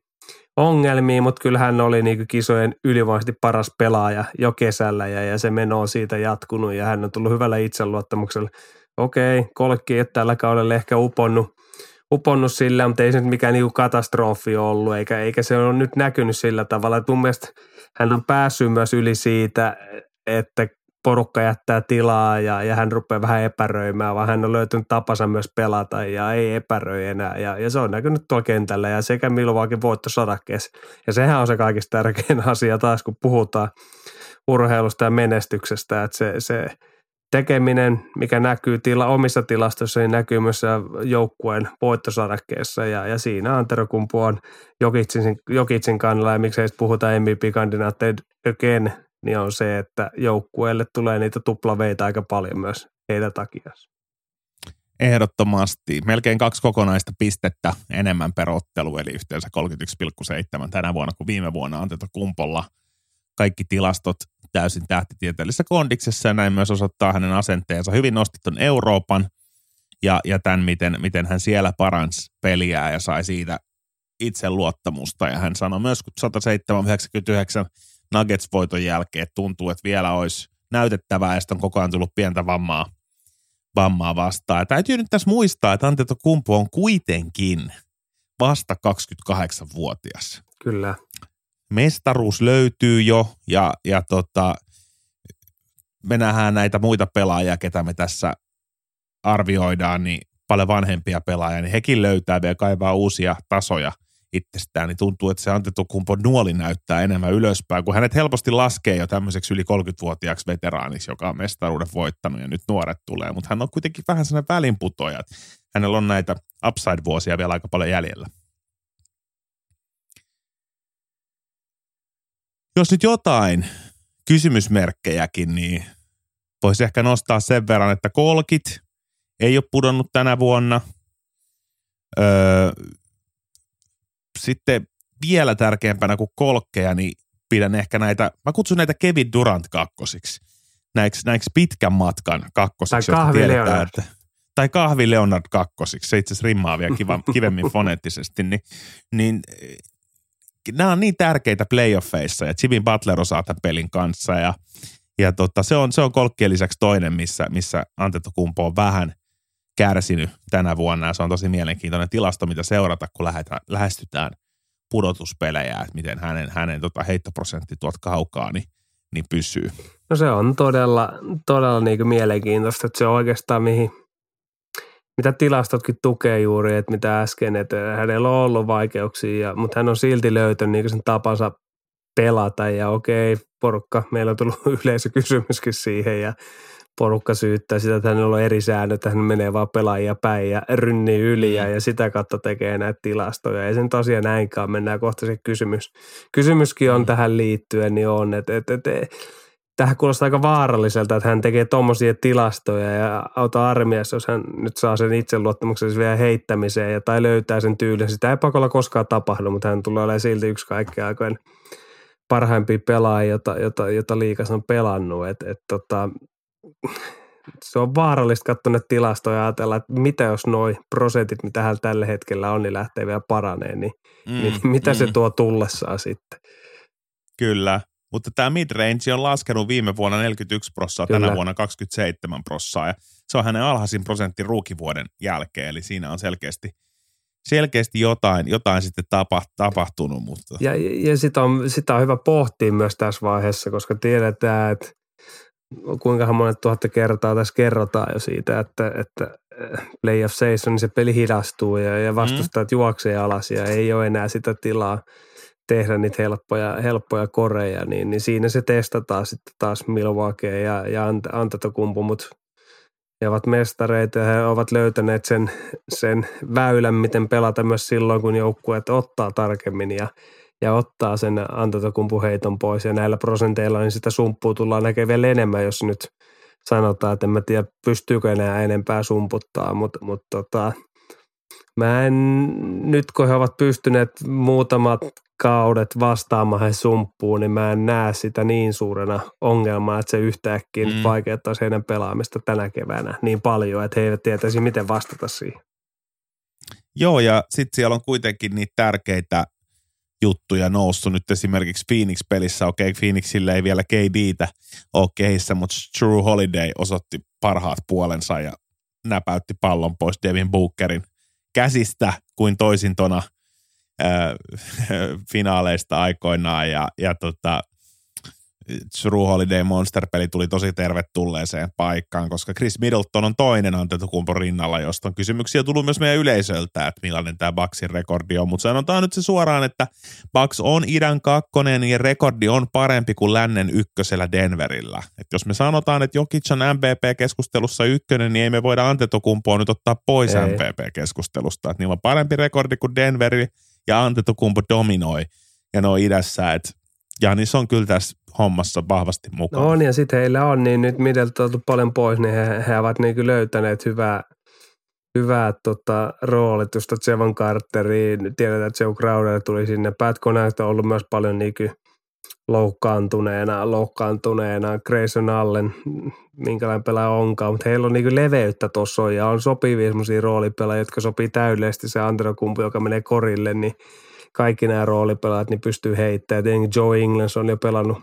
ongelmia, mutta kyllä hän oli niin kisojen ylivoimaisesti paras pelaaja jo kesällä ja, ja se meno on siitä jatkunut ja hän on tullut hyvällä itseluottamuksella. Okei, kolkki ei tällä kaudella ehkä uponnut, uponnut sillä, mutta ei se nyt mikään niin katastrofi ollut, eikä, eikä se ole nyt näkynyt sillä tavalla. Että mun mielestä hän on päässyt myös yli siitä, että porukka jättää tilaa ja, ja hän rupeaa vähän epäröimään, vaan hän on löytynyt tapansa myös pelata ja ei epäröi enää. Ja, ja se on näkynyt tuolla kentällä ja sekä Milwaukeein voitto sadakkeessa. Ja sehän on se kaikista tärkein <laughs> asia taas, kun puhutaan urheilusta ja menestyksestä, että se, se tekeminen, mikä näkyy tila, omissa tilastoissa, niin näkyy myös joukkueen voittosadakkeessa ja, ja siinä Antero Kumpu on Jokitsin, Jokitsin kannalla ja miksei puhuta MVP-kandidaatteja again niin on se, että joukkueelle tulee niitä tuplaveita aika paljon myös heidän takia. Ehdottomasti. Melkein kaksi kokonaista pistettä enemmän per ottelu, eli yhteensä 31,7 tänä vuonna kuin viime vuonna Antento Kumpolla. Kaikki tilastot täysin tähtitieteellisessä kondiksessa ja näin myös osoittaa hänen asenteensa. Hyvin nosti Euroopan ja, ja tämän, miten, miten hän siellä paransi peliä ja sai siitä itseluottamusta. Ja hän sanoi myös, kun 107,99 Nuggets-voiton jälkeen, tuntuu, että vielä olisi näytettävää ja sitten on koko ajan tullut pientä vammaa, vammaa vastaan. Ja täytyy nyt tässä muistaa, että Kumpu on kuitenkin vasta 28-vuotias. Kyllä. Mestaruus löytyy jo ja, ja tota, me nähdään näitä muita pelaajia, ketä me tässä arvioidaan, niin paljon vanhempia pelaajia, niin hekin löytää vielä kaivaa uusia tasoja – itsestään, niin tuntuu, että se Antetokumpo nuoli näyttää enemmän ylöspäin, kun hänet helposti laskee jo tämmöiseksi yli 30-vuotiaaksi veteraaniksi, joka on mestaruuden voittanut ja nyt nuoret tulee, mutta hän on kuitenkin vähän sellainen välinputoja. Hänellä on näitä upside-vuosia vielä aika paljon jäljellä. Jos nyt jotain kysymysmerkkejäkin, niin voisi ehkä nostaa sen verran, että kolkit ei ole pudonnut tänä vuonna. Öö, sitten vielä tärkeämpänä kuin kolkkeja, niin pidän ehkä näitä, mä kutsun näitä Kevin Durant kakkosiksi. Näiksi, näiksi pitkän matkan kakkosiksi. Tai kahvi Leonard. Että, tai kahvi Leonard kakkosiksi. Se itse asiassa rimmaa vielä kiva, <laughs> kivemmin foneettisesti. Niin, niin nämä on niin tärkeitä playoffeissa ja Jimmy Butler osaa tämän pelin kanssa ja, ja tota, se, on, se on kolkkien lisäksi toinen, missä, missä Antetokumpo on vähän – kärsinyt tänä vuonna ja se on tosi mielenkiintoinen tilasto, mitä seurata, kun lähdetään, lähestytään pudotuspelejä, että miten hänen, hänen tota heittoprosentti tuot kaukaa, niin niin pysyy. No se on todella, todella niin kuin mielenkiintoista, että se on oikeastaan mihin, mitä tilastotkin tukee juuri, että mitä äsken, että hänellä on ollut vaikeuksia, mutta hän on silti löytänyt niin sen tapansa pelata ja okei, porukka, meillä on tullut <laughs> yleisökysymyskin siihen ja porukka syyttää sitä, että hänellä on eri säännöt, että hän menee vaan pelaajia päin ja rynnii yli ja, ja sitä kautta tekee näitä tilastoja. Ei sen tosiaan näinkään, mennään kohta se kysymys. Kysymyskin on mm. tähän liittyen, niin on, että, että, että tähän kuulostaa aika vaaralliselta, että hän tekee tuommoisia tilastoja ja auta armiassa, jos hän nyt saa sen itseluottamuksen vielä heittämiseen ja, tai löytää sen tyylin. Sitä ei pakolla koskaan tapahdu, mutta hän tulee olemaan silti yksi kaikkea aikojen parhaimpia pelaajia, jota, jota, jota liikas on pelannut. Et, et, tota, se on vaarallista katsoa ne tilastoja ja ajatella, että mitä jos noi prosentit, mitä hän tällä hetkellä on, niin lähtee vielä paraneen, niin, mm, niin mitä mm. se tuo tullessaan sitten? Kyllä, mutta tämä midrange on laskenut viime vuonna 41 prosenttia, tänä vuonna 27 prosenttia ja se on hänen alhaisin prosentti ruukivuoden jälkeen, eli siinä on selkeästi – selkeästi jotain, jotain sitten tapa, tapahtunut. Mutta. Ja, ja sitä, on, sitä on hyvä pohtia myös tässä vaiheessa, koska tiedetään, että kuinka monet tuhatta kertaa tässä kerrotaan jo siitä, että, että playoff seison, niin se peli hidastuu ja, ja vastustajat mm. juoksee alas ja ei ole enää sitä tilaa tehdä niitä helppoja, helppoja koreja, niin, niin siinä se testataan sitten taas Milwaukee ja, ja Antetokumpu, mutta he ovat mestareita ja he ovat löytäneet sen, sen väylän, miten pelata myös silloin, kun joukkueet ottaa tarkemmin ja, ja ottaa sen heiton pois. Ja näillä prosenteilla niin sitä sumppua tullaan näkemään vielä enemmän, jos nyt sanotaan, että en mä tiedä pystyykö enää enempää sumputtaa, mutta, mutta tota, mä en, nyt kun he ovat pystyneet muutamat kaudet vastaamaan he sumppuun, niin mä en näe sitä niin suurena ongelmana, että se yhtäkkiä mm. vaikeuttaisi heidän pelaamista tänä keväänä niin paljon, että he eivät tietäisi, miten vastata siihen. Joo, ja sitten siellä on kuitenkin niitä tärkeitä juttuja noussut nyt esimerkiksi Phoenix-pelissä. Okei, okay, Phoenixille ei vielä KDtä ole kehissä, mutta True Holiday osoitti parhaat puolensa ja näpäytti pallon pois Devin Bookerin käsistä kuin toisintona <laughs> – finaaleista aikoinaan. Ja, ja tota, True Holiday Monster-peli tuli tosi tervetulleeseen paikkaan, koska Chris Middleton on toinen Antetokumpo rinnalla, josta on kysymyksiä tullut myös meidän yleisöltä, että millainen tämä Bucksin rekordi on, mutta sanotaan nyt se suoraan, että Bucks on idän kakkonen ja rekordi on parempi kuin lännen ykkösellä Denverillä. Et jos me sanotaan, että Jokic on MVP-keskustelussa ykkönen, niin ei me voida Antetokumpoa nyt ottaa pois ei. MVP-keskustelusta, että niillä on parempi rekordi kuin Denveri, ja Antetokumpu dominoi ja ne on idässä, että Janis on kyllä tässä hommassa vahvasti mukana. No on ja sitten heillä on, niin nyt Middleton on paljon pois, niin he, he ovat niin löytäneet hyvää, hyvää tota, roolitusta Jevon Carteriin. Tiedetään, että Joe Crowder tuli sinne. Pat on ollut myös paljon niin loukkaantuneena, loukkaantuneena. Grayson Allen, minkälainen pelaaja onkaan, mutta heillä on niin leveyttä tuossa ja on sopivia semmoisia roolipelaajia, jotka sopii täydellisesti se Androkumpu, joka menee korille, niin kaikki nämä roolipelaajat niin pystyy heittämään. Tietenkin Joe Ingles on jo pelannut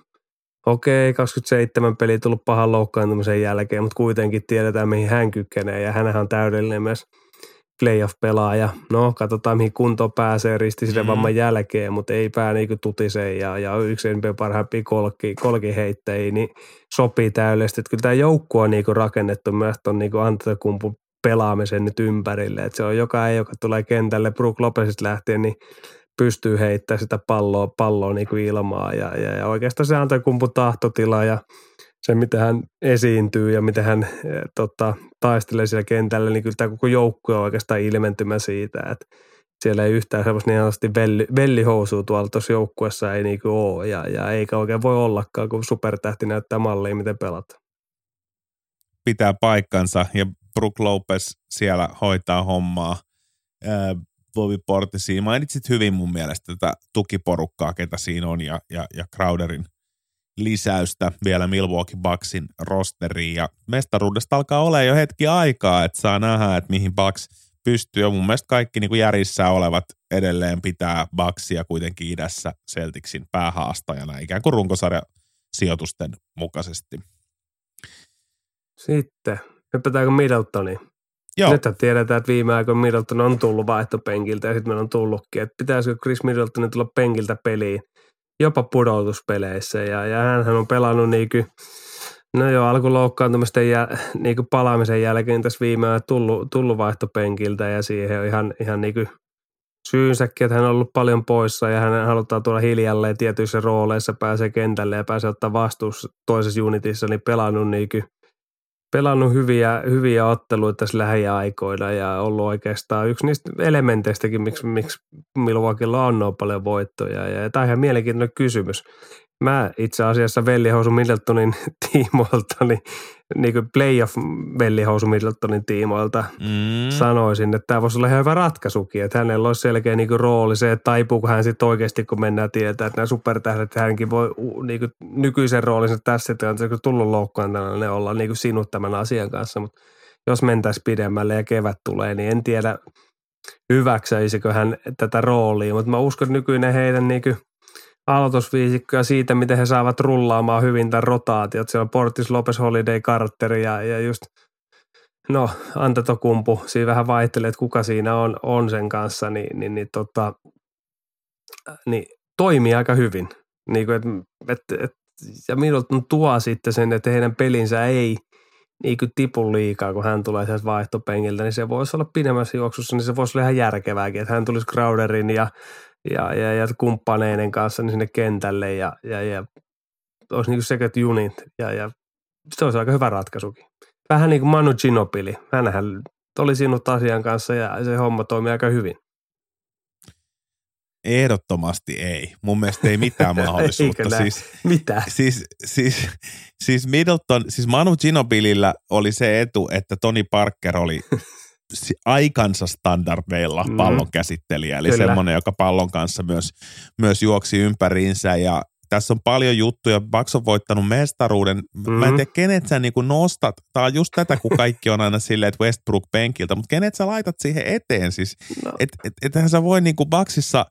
okei, 27 peliä tullut pahan loukkaantumisen jälkeen, mutta kuitenkin tiedetään, mihin hän kykenee ja hänhän on täydellinen myös playoff-pelaaja. No, katsotaan mihin kunto pääsee ristisiden mm. vamman jälkeen, mutta ei pää niin tutiseen ja, ja yksi NBA parhaimpia kolki, kolkiheittäjiä, niin sopii täydellisesti. Että kyllä tämä joukko on niin rakennettu myös tuon niin Antetokumpun pelaamisen nyt ympärille. Että se on joka ei, joka tulee kentälle Brook Lopezista lähtien, niin pystyy heittämään sitä palloa, palloa niin kuin ilmaa ja, ja, ja oikeastaan se Antetokumpun tahtotila ja se, miten hän esiintyy ja miten hän e, tota, taistelee siellä kentällä, niin kyllä tämä koko joukkue on oikeastaan ilmentymä siitä, että siellä ei yhtään sellaista niin sanotusti velli, vellihousua tuolla tuossa joukkuessa ei niinku ole ja, ja eikä oikein voi ollakaan, kun supertähti näyttää mallia, miten pelata. Pitää paikkansa ja Brook Lopez siellä hoitaa hommaa. Ää, Bobby Portisi, mainitsit hyvin mun mielestä tätä tukiporukkaa, ketä siinä on ja, ja, ja Crowderin lisäystä vielä Milwaukee Bucksin rosteriin ja mestaruudesta alkaa olla jo hetki aikaa, että saa nähdä, että mihin Bucks pystyy ja mun mielestä kaikki niin kuin järjissä olevat edelleen pitää Bucksia kuitenkin idässä Celticsin päähaastajana ikään kuin runkosarja sijoitusten mukaisesti. Sitten, hypätäänkö Middletoniin? Joo. Nyt tiedetään, että viime aikoina Middleton on tullut vaihtopenkiltä ja sitten meillä on tullutkin, että pitäisikö Chris Middletonin tulla penkiltä peliin jopa pudotuspeleissä ja, ja hän on pelannut niin kuin, no joo, alkuloukkaantumisten ja niin kuin palaamisen jälkeen tässä viime ajan tullut, tullut vaihtopenkiltä ja siihen on ihan, ihan niin kuin syynsäkin, että hän on ollut paljon poissa ja hän halutaan tuolla hiljalleen tietyissä rooleissa, pääsee kentälle ja pääsee ottaa vastuus toisessa unitissa, niin pelannut niin kuin pelannut hyviä, hyviä otteluita tässä lähiaikoina ja ollut oikeastaan yksi niistä elementeistäkin, miksi, miksi Milwaukeella on noin paljon voittoja. Ja tämä on ihan mielenkiintoinen kysymys. Mä itse asiassa Vellihousu Middletonin tiimoilta, niin, niin kuin playoff Vellihousu Middletonin tiimoilta mm. sanoisin, että tämä voisi olla ihan hyvä ratkaisukin, että hänellä olisi selkeä niin kuin rooli. Se, että taipuuko hän sitten oikeasti, kun mennään tietää, että nämä supertähdet, hänkin voi niin kuin nykyisen roolinsa tässä tilanteessa, kun tullut loukkaantana, ne olla niin kuin sinut tämän asian kanssa, mutta jos mentäisiin pidemmälle ja kevät tulee, niin en tiedä hyväksäisikö hän tätä roolia, mutta mä uskon, että nykyinen heidän niin kuin – aloitusviisikkoja siitä, miten he saavat rullaamaan hyvin tämän rotaatiot. Siellä on Portis, Lopes, Holiday, Carter ja, ja just no Antetokumpu, siinä vähän vaihtelee, että kuka siinä on, on sen kanssa, niin, niin, niin, tota, niin toimii aika hyvin. Niin kuin, et, et, et, ja Middleton tuo sitten sen, että heidän pelinsä ei niin kuin tipu liikaa, kun hän tulee sieltä vaihtopenkiltä, niin se voisi olla pidemmässä juoksussa, niin se voisi olla ihan järkevääkin, että hän tulisi Crowderin ja ja, ja, ja kumppaneiden kanssa niin sinne kentälle ja, ja, ja olisi niin sekä junit ja, ja se olisi aika hyvä ratkaisukin. Vähän niin kuin Manu Ginopili. Hänhän oli sinut asian kanssa ja se homma toimi aika hyvin. Ehdottomasti ei. Mun mielestä ei mitään <laughs> mahdollisuutta. siis, Mitä? Siis, siis, siis Middleton, siis Manu Ginobilillä oli se etu, että Tony Parker oli <laughs> aikansa standardeilla mm. pallon käsittelijä, eli Kyllä. semmoinen, joka pallon kanssa myös, myös juoksi ympäriinsä ja tässä on paljon juttuja. Bucks on voittanut mestaruuden. Mm-hmm. Mä en mm. tiedä, kenet sä niinku nostat. Tää on just tätä, kun kaikki on aina silleen, että Westbrook penkiltä, mutta kenet sä laitat siihen eteen? Siis, no. et, et, ethän sä voi niinku Bucksissa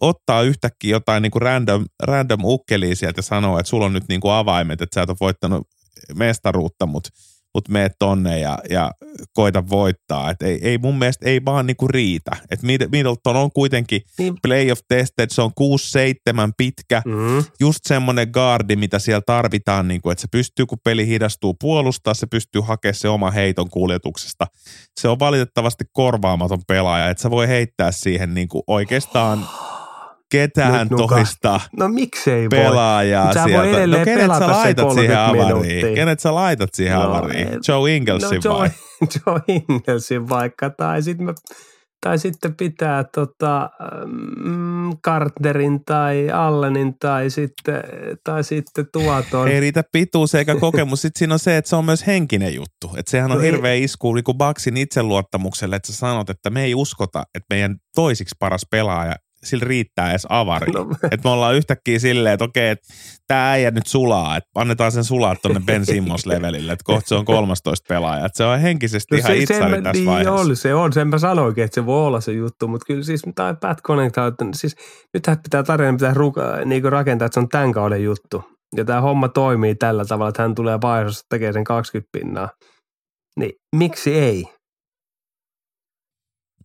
ottaa yhtäkkiä jotain niinku random, random ukkeliä sieltä ja sanoa, että sulla on nyt niinku avaimet, että sä et ole voittanut mestaruutta, mutta – mutta mene tonne ja, ja koita voittaa. Et ei, ei mun mielestä ei vaan niinku riitä. Et Middleton on kuitenkin niin. playoff tested, se on 6-7 pitkä. Mm-hmm. Just semmoinen guardi, mitä siellä tarvitaan, niinku, että se pystyy, kun peli hidastuu puolustaa, se pystyy hakemaan se oma heiton kuljetuksesta. Se on valitettavasti korvaamaton pelaaja, että sä voi heittää siihen niinku oikeastaan ketään Nyt tohista no, miksei pelaajaa voi. sieltä. no kenet sä laitat siihen avariin? Kenet sä laitat siihen no, avariin? Joe Ingelsin no, vai? <laughs> Joe, Ingelsin vaikka, tai sitten mä tai sitten pitää tota, mm, Carterin tai Allenin tai sitten, tai sitten tuoton. Ei riitä pituus eikä kokemus. Sitten siinä on se, että se on myös henkinen juttu. Että sehän on no hirveä isku niin kuin Baksin itseluottamukselle, että sä sanot, että me ei uskota, että meidän toisiksi paras pelaaja sillä riittää edes avari. No. Että me ollaan yhtäkkiä silleen, että okei, että tämä äijä nyt sulaa, että annetaan sen sulaa tuonne Ben <laughs> Simmons-levelille, että kohta se on 13 pelaaja. Että se on henkisesti no ihan se, itsari sen, tässä niin vaiheessa. On, se on, sen mä sanoinkin, että se voi olla se juttu, mutta kyllä siis tai Pat Connector, siis nythän pitää tarina pitää ruka, niin rakentaa, että se on tämän kauden juttu. Ja tämä homma toimii tällä tavalla, että hän tulee vaiheessa tekee sen 20 pinnaa. Niin miksi ei?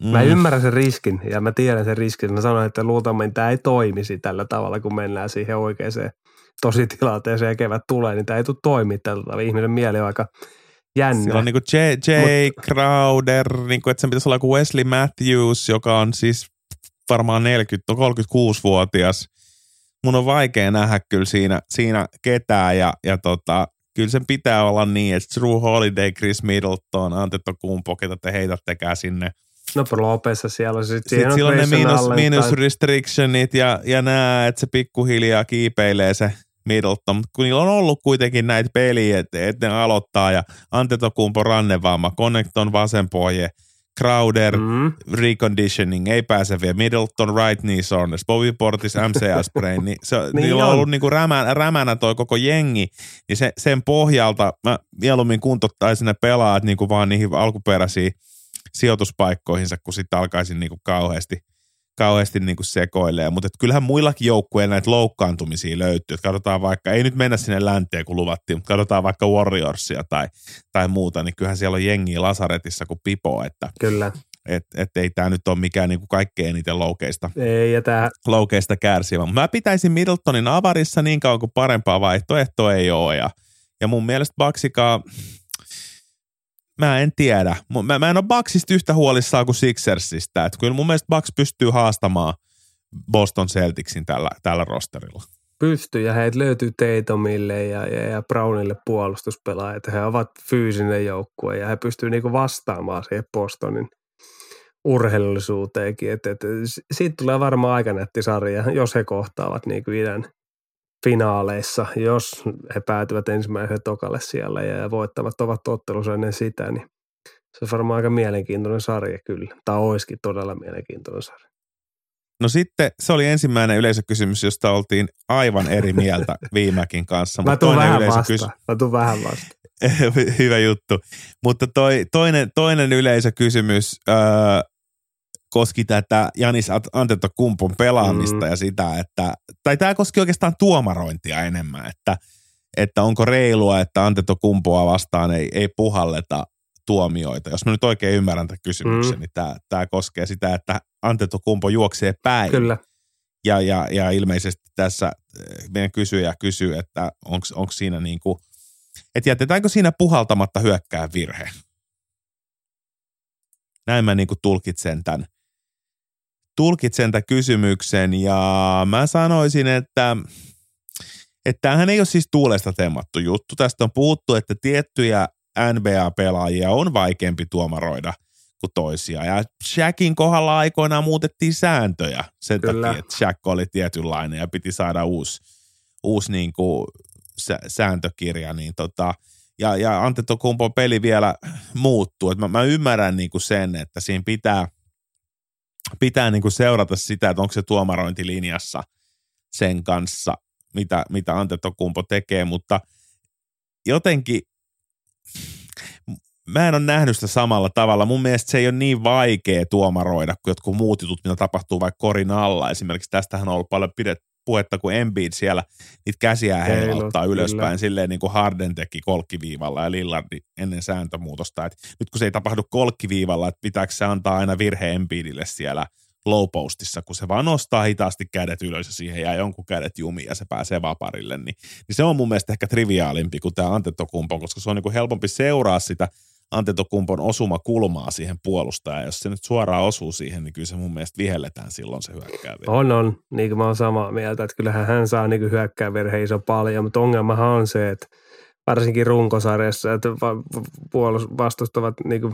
Mm. Mä ymmärrän sen riskin ja mä tiedän sen riskin. Mä sanoin, että luultavasti tämä ei toimisi tällä tavalla, kun mennään siihen oikeaan tositilanteeseen ja kevät tulee, niin tämä ei tule toimia tällä tavalla. Ihmisen mieli on aika jännä. Siellä on niin kuin J. J. Mut, Crowder, niin kuin, että se pitäisi olla kuin Wesley Matthews, joka on siis varmaan 40, 36-vuotias. Mun on vaikea nähdä kyllä siinä, siinä ketään ja, ja tota, kyllä sen pitää olla niin, että Drew Holiday, Chris Middleton, Antetokounmpo, ketä te heitättekään sinne – No Lopessa siellä on sitten Sitten siellä on ne miinus, miinus restrictionit ja, ja nämä, että se pikkuhiljaa kiipeilee se Middleton, mutta kun niillä on ollut kuitenkin näitä peliä, että, että ne aloittaa ja Antetokumpo rannevaama, Connecton vasenpohje, Crowder, mm. reconditioning, ei pääse vielä, Middleton right knee soreness, Bobby Portis MCS brain, niin se, <laughs> niin niillä on, ollut niinku rämä, rämänä toi koko jengi, niin se, sen pohjalta mä mieluummin kuntottaisin ne pelaajat niinku vaan niihin alkuperäisiin sijoituspaikkoihinsa, kun sitten alkaisin niin kuin kauheasti, kauheasti niin kuin sekoilee. Mutta kyllähän muillakin joukkueilla näitä loukkaantumisia löytyy. Et katsotaan vaikka, ei nyt mennä sinne länteen kun luvattiin, mutta katsotaan vaikka Warriorsia tai, tai muuta, niin kyllähän siellä on jengiä lasaretissa kuin pipo. Että, Kyllä. että et ei tämä nyt ole mikään niinku kaikkein eniten loukeista, Ei, ja tää, loukeista kärsivä. Mä pitäisin Middletonin avarissa niin kauan kuin parempaa vaihtoehtoa ei ole. Ja, ja mun mielestä Baksikaa, mä en tiedä. Mä, mä en ole Baksista yhtä huolissaan kuin Sixersista. Et kyllä mun mielestä Bucks pystyy haastamaan Boston Celticsin tällä, tällä rosterilla. pystyy ja heitä löytyy Tatumille ja, ja, ja Brownille puolustuspelaajat. He ovat fyysinen joukkue ja he pystyvät niinku vastaamaan siihen Bostonin urheilullisuuteenkin. Et, et, siitä tulee varmaan aika nätti sarja, jos he kohtaavat niinku idän finaaleissa, jos he päätyvät ensimmäiselle tokalle siellä ja, voittavat ovat ottelussa ennen sitä, niin se on varmaan aika mielenkiintoinen sarja kyllä. Tai olisikin todella mielenkiintoinen sarja. No sitten se oli ensimmäinen yleisökysymys, josta oltiin aivan eri mieltä <laughs> viimekin kanssa. Mä Mutta tuun vähän yleisökys- vastaan. Mä tuun vähän vastaan. <laughs> Hyvä juttu. Mutta toi, toinen, toinen yleisökysymys öö, koski tätä Janis Antetokumpon pelaamista Mm. ja sitä, että, tai tämä koski oikeastaan tuomarointia enemmän, että, että onko reilua, että Antetokumpoa vastaan ei, ei puhalleta tuomioita. Jos mä nyt oikein ymmärrän tämän kysymyksen, Mm. niin tämä, tämä koskee sitä, että Antetokumpo juoksee päin. Kyllä. Ja, ja, ja ilmeisesti tässä eh, meidän kysyjä kysyy, että onko siinä niin kuin, että jätetäänkö siinä puhaltamatta hyökkää virhe. Näin mä niin kuin tulkitsen tämän, tulkitsen tämän kysymyksen ja mä sanoisin, että että tämähän ei ole siis tuulesta temmattu juttu. Tästä on puhuttu, että tiettyjä NBA-pelaajia on vaikeampi tuomaroida kuin toisia. Ja Shaqin kohdalla aikoinaan muutettiin sääntöjä sen Kyllä. takia, että Shaq oli tietynlainen ja piti saada uusi, uusi niin kuin sä- sääntökirja. Niin tota, ja, ja Antetokumpon peli vielä muuttuu. Et mä, mä ymmärrän niin kuin sen, että siinä pitää, pitää niin kuin seurata sitä, että onko se tuomarointilinjassa sen kanssa, mitä, mitä Antetokumpo tekee, mutta jotenkin mä en ole nähnyt sitä samalla tavalla. Mun mielestä se ei ole niin vaikea tuomaroida kuin jotkut muut jutut, mitä tapahtuu vaikka korin alla. Esimerkiksi tästähän on ollut paljon pidet, puhetta, kun Embiid siellä niitä käsiä heilauttaa kyllä. ylöspäin silleen niin kuin Harden teki kolkkiviivalla ja Lillardi ennen sääntömuutosta. Et nyt kun se ei tapahdu kolkkiviivalla, että pitääkö se antaa aina virhe Embiidille siellä low postissa, kun se vaan nostaa hitaasti kädet ylös ja siihen jää jonkun kädet jumiin ja se pääsee vaparille, niin, niin se on mun mielestä ehkä triviaalimpi kuin tämä Antetokumpon, koska se on niin kuin helpompi seuraa sitä Antetokumpon osuma kulmaa siihen puolustajaan. Jos se nyt suoraan osuu siihen, niin kyllä se mun mielestä vihelletään silloin se hyökkää. On, on. Niin kuin mä oon samaa mieltä, että kyllähän hän saa niin hyökkää virhe iso paljon, mutta ongelmahan on se, että varsinkin runkosarjassa, että vastustavat, niin kuin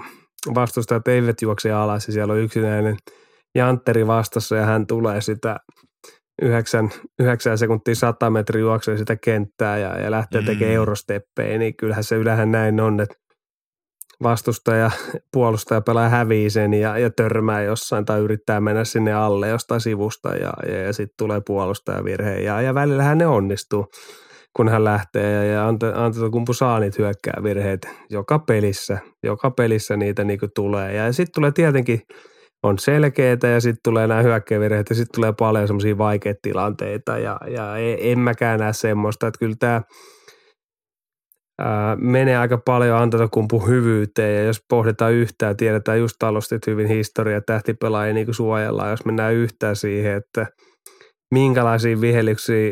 vastustajat eivät juokse alas ja siellä on yksinäinen jantteri vastassa ja hän tulee sitä 9, 9 sekuntia 100 metriä juoksee sitä kenttää ja, ja lähtee Mm. tekemään eurosteppejä, niin kyllähän se ylähän näin on, että vastustaja, puolustaja pelaa hävii sen ja, ja törmää jossain tai yrittää mennä sinne alle jostain sivusta ja, ja, ja sitten tulee puolustajavirhe ja, ja välillähän ne onnistuu, kun hän lähtee ja, ja Ante, Antetokumpu saa niitä hyökkää virheitä joka pelissä, joka pelissä niitä niinku tulee ja sitten tulee tietenkin on selkeitä ja sitten tulee nämä hyökkävirheet ja sitten tulee paljon semmoisia vaikeita tilanteita ja, ja e- en mäkään näe semmoista, että kyllä tämä ää, menee aika paljon Antetokumpun hyvyyteen ja jos pohditaan yhtään, tiedetään just talostit hyvin historia, tähtipelaajia niin kuin suojellaan, jos mennään yhtään siihen, että minkälaisia vihellyksiä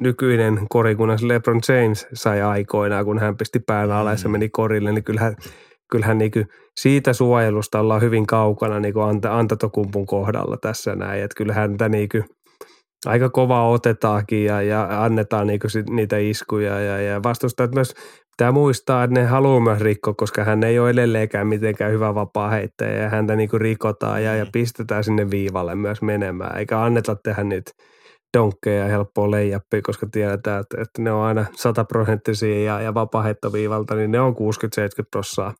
nykyinen korikunnas LeBron James sai aikoinaan, kun hän pisti pään alle ja se meni korille, niin kyllähän, kyllähän niin kuin siitä suojelusta ollaan hyvin kaukana niin kuin Ante, Antetokumpun kohdalla tässä näin, että kyllähän häntä niin kuin aika kovaa otetaankin ja, ja annetaan niin sit niitä iskuja ja, ja vastustajat myös pitää muistaa, että ne haluaa myös rikkoa, koska hän ei ole edelleenkään mitenkään hyvä vapaa heittäjä ja häntä niin rikotaan ja, ja pistetään sinne viivalle myös menemään, eikä anneta tehdä niitä donkkeja ja helppoa leijappia, koska tiedetään, että, että ne on aina sataprosenttisia ja, ja vapaaheittoviivalta, niin ne on 60-70 prossaa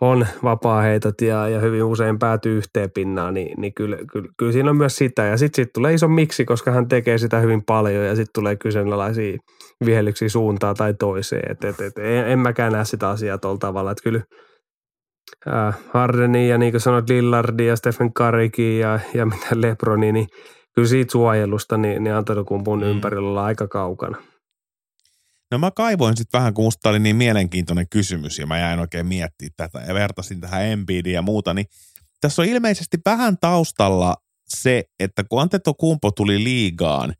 on vapaaheitot ja, ja hyvin usein päätyy yhteen pinnaan, niin, niin kyllä, kyllä, kyllä, siinä on myös sitä. Ja sitten sit tulee iso miksi, koska hän tekee sitä hyvin paljon ja sitten tulee kyseenalaisia vihellyksiä suuntaan tai toiseen. Et, et, et, en, en mäkään näe sitä asiaa tuolla tavalla, että kyllä äh, Hardeni ja niin kuin sanoit Lillardi ja Stephen Currykin ja, ja mitä Lebroni, niin kyllä siitä suojelusta niin, niin Antetokumpun Mm. mm. ympärillä ollaan aika kaukana. No mä kaivoin sitten vähän, kun musta oli niin mielenkiintoinen kysymys ja mä jäin oikein miettimään tätä ja vertasin tähän Embiidiin ja muuta, niin tässä on ilmeisesti vähän taustalla se, että kun Anteto Kumpo tuli liigaan,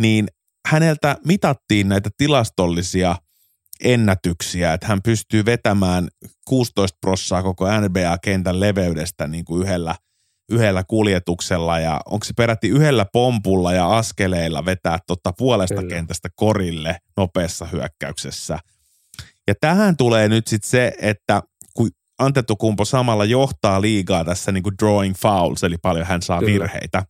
niin häneltä mitattiin näitä tilastollisia ennätyksiä, että hän pystyy vetämään 16 prossaa koko NBA-kentän leveydestä niin kuin yhdellä, yhdellä kuljetuksella ja onko se peräti yhdellä pompulla ja askeleilla vetää totta puolesta Kyllä. kentästä korille nopeassa hyökkäyksessä. Ja tähän tulee nyt sitten se, että kun Antetokumpo samalla johtaa liigaa tässä niin kuin drawing fouls, eli paljon hän saa Kyllä. virheitä,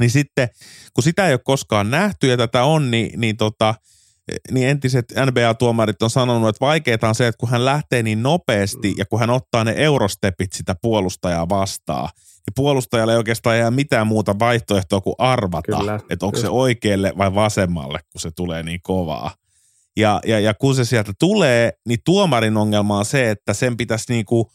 niin sitten kun sitä ei ole koskaan nähty ja tätä on, niin, niin tota – niin entiset NBA-tuomarit on sanonut, että vaikeaa on se, että kun hän lähtee niin nopeasti ja kun hän ottaa ne eurostepit sitä puolustajaa vastaan, niin puolustajalle ei oikeastaan jää mitään muuta vaihtoehtoa kuin arvata, Kyllä. että onko se oikealle vai vasemmalle, kun se tulee niin kovaa. Ja, ja, ja kun se sieltä tulee, niin tuomarin ongelma on se, että sen pitäisi niin kuin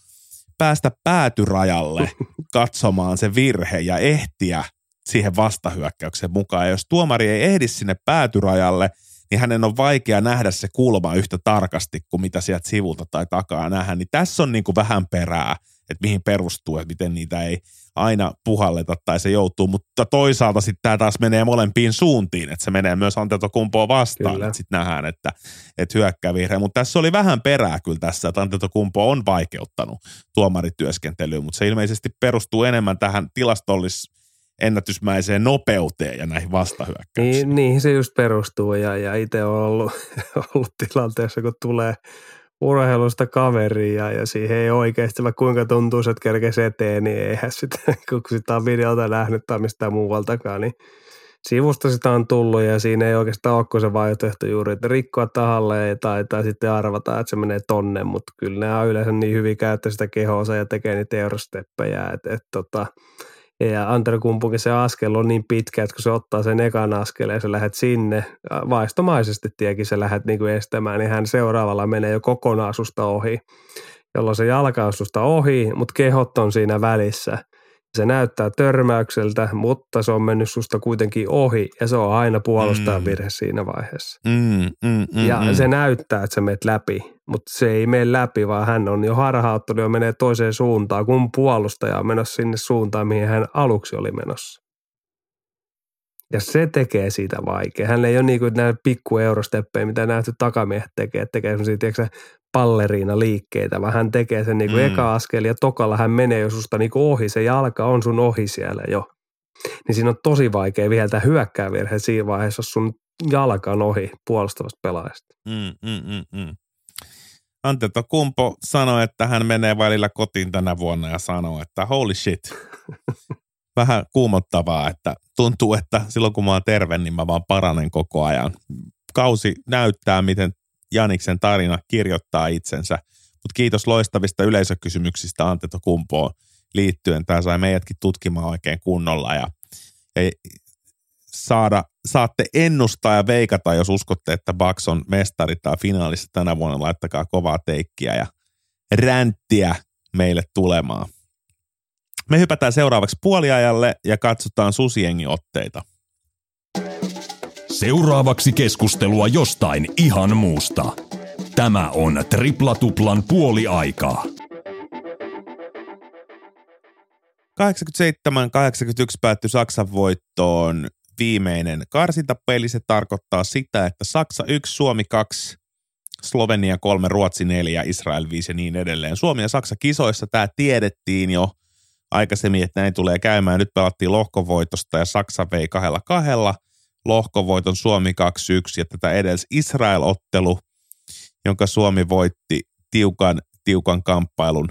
päästä päätyrajalle <laughs> katsomaan se virhe ja ehtiä siihen vastahyökkäyksen mukaan. Ja jos tuomari ei ehdi sinne päätyrajalle – niin hänen on vaikea nähdä se kulma yhtä tarkasti kuin mitä sieltä sivulta tai takaa nähdä. Niin tässä on niin kuin vähän perää, että mihin perustuu, että miten niitä ei aina puhalleta tai se joutuu, mutta toisaalta sitten tämä taas menee molempiin suuntiin, että se menee myös Antetokumpoa vastaan, kyllä. että sitten nähdään, että, että hyökkää vihreä. Mutta tässä oli vähän perää kyllä tässä, että Antetokumpo on vaikeuttanut tuomarityöskentelyä, mutta se ilmeisesti perustuu enemmän tähän tilastollis ennätysmäiseen nopeuteen ja näihin vastahyökkäyksiin. Niin, niin se just perustuu ja, ja itse olen ollut, <laughs> ollut tilanteessa, kun tulee urheilusta kaveria ja siihen ei oikeasti, vaikka kuinka tuntuu, että kerkesi eteen, niin eihän sitä, <laughs> kun sitä on videota nähnyt tai mistään muualtakaan, niin sivusta sitä on tullut ja siinä ei oikeastaan ole se vaihtoehto juuri, että rikkoa tahalle tai, tai sitten arvata, että se menee tonne, mutta kyllä on yleensä niin hyvin käyttää sitä kehoa ja tekee niitä eurosteppejä, että, että tota, ja Anterkumpukin se askel on niin pitkä, että kun se ottaa sen ekan askeleen ja sä lähdet sinne, vaistomaisesti tiekin sä lähdet niin kuin estämään, niin hän seuraavalla menee jo kokonaan susta ohi, jolloin se jalka on susta ohi, mutta kehot on siinä välissä – se näyttää törmäykseltä, mutta se on mennyt susta kuitenkin ohi ja se on aina puolustajan mm. virhe siinä vaiheessa. Mm, mm, mm, ja mm. se näyttää, että sä menet läpi, mutta se ei mene läpi, vaan hän on jo harhauttunut ja menee toiseen suuntaan, kun puolustaja on menossa sinne suuntaan, mihin hän aluksi oli menossa. Ja se tekee siitä vaikea. Hän ei ole niin kuin näitä pikku eurosteppejä, mitä nähty takamiehet tekee. Tekee semmoisia, tiedätkö, palleriina liikkeitä, vaan hän tekee sen niin kuin mm. eka askel ja tokalla hän menee jo susta niin kuin ohi. Se jalka on sun ohi siellä jo. Niin siinä on tosi vaikea vielä hyökkää virhe siinä vaiheessa, jos sun jalka on ohi puolustavasta pelaajasta. Mm, mm, mm, mm. Kumpo sanoi, että hän menee välillä kotiin tänä vuonna ja sanoo, että holy shit. <laughs> Vähän kuumottavaa, että tuntuu, että silloin kun mä oon terve, niin mä vaan paranen koko ajan. Kausi näyttää, miten Janiksen tarina kirjoittaa itsensä. Mutta kiitos loistavista yleisökysymyksistä Anteto Kumpoon liittyen. Tämä sai meidätkin tutkimaan oikein kunnolla ja, ja saada, saatte ennustaa ja veikata, jos uskotte, että Bucks on mestari tai finaalissa tänä vuonna. Laittakaa kovaa teikkiä ja ränttiä meille tulemaan. Me hypätään seuraavaksi puoliajalle ja katsotaan susiengi otteita. Seuraavaksi keskustelua jostain ihan muusta. Tämä on Triplatuplan puoli aikaa. 87-81 päättyi Saksan voittoon viimeinen karsintapeli. Se tarkoittaa sitä, että Saksa 1, Suomi 2, Slovenia 3, Ruotsi 4, Israel 5 ja niin edelleen. Suomi ja Saksa kisoissa tämä tiedettiin jo aikaisemmin, että näin tulee käymään. Nyt pelattiin lohkovoitosta ja Saksa vei kahdella kahdella – lohkovoiton Suomi 2-1 ja tätä edes Israel-ottelu, jonka Suomi voitti tiukan, tiukan kamppailun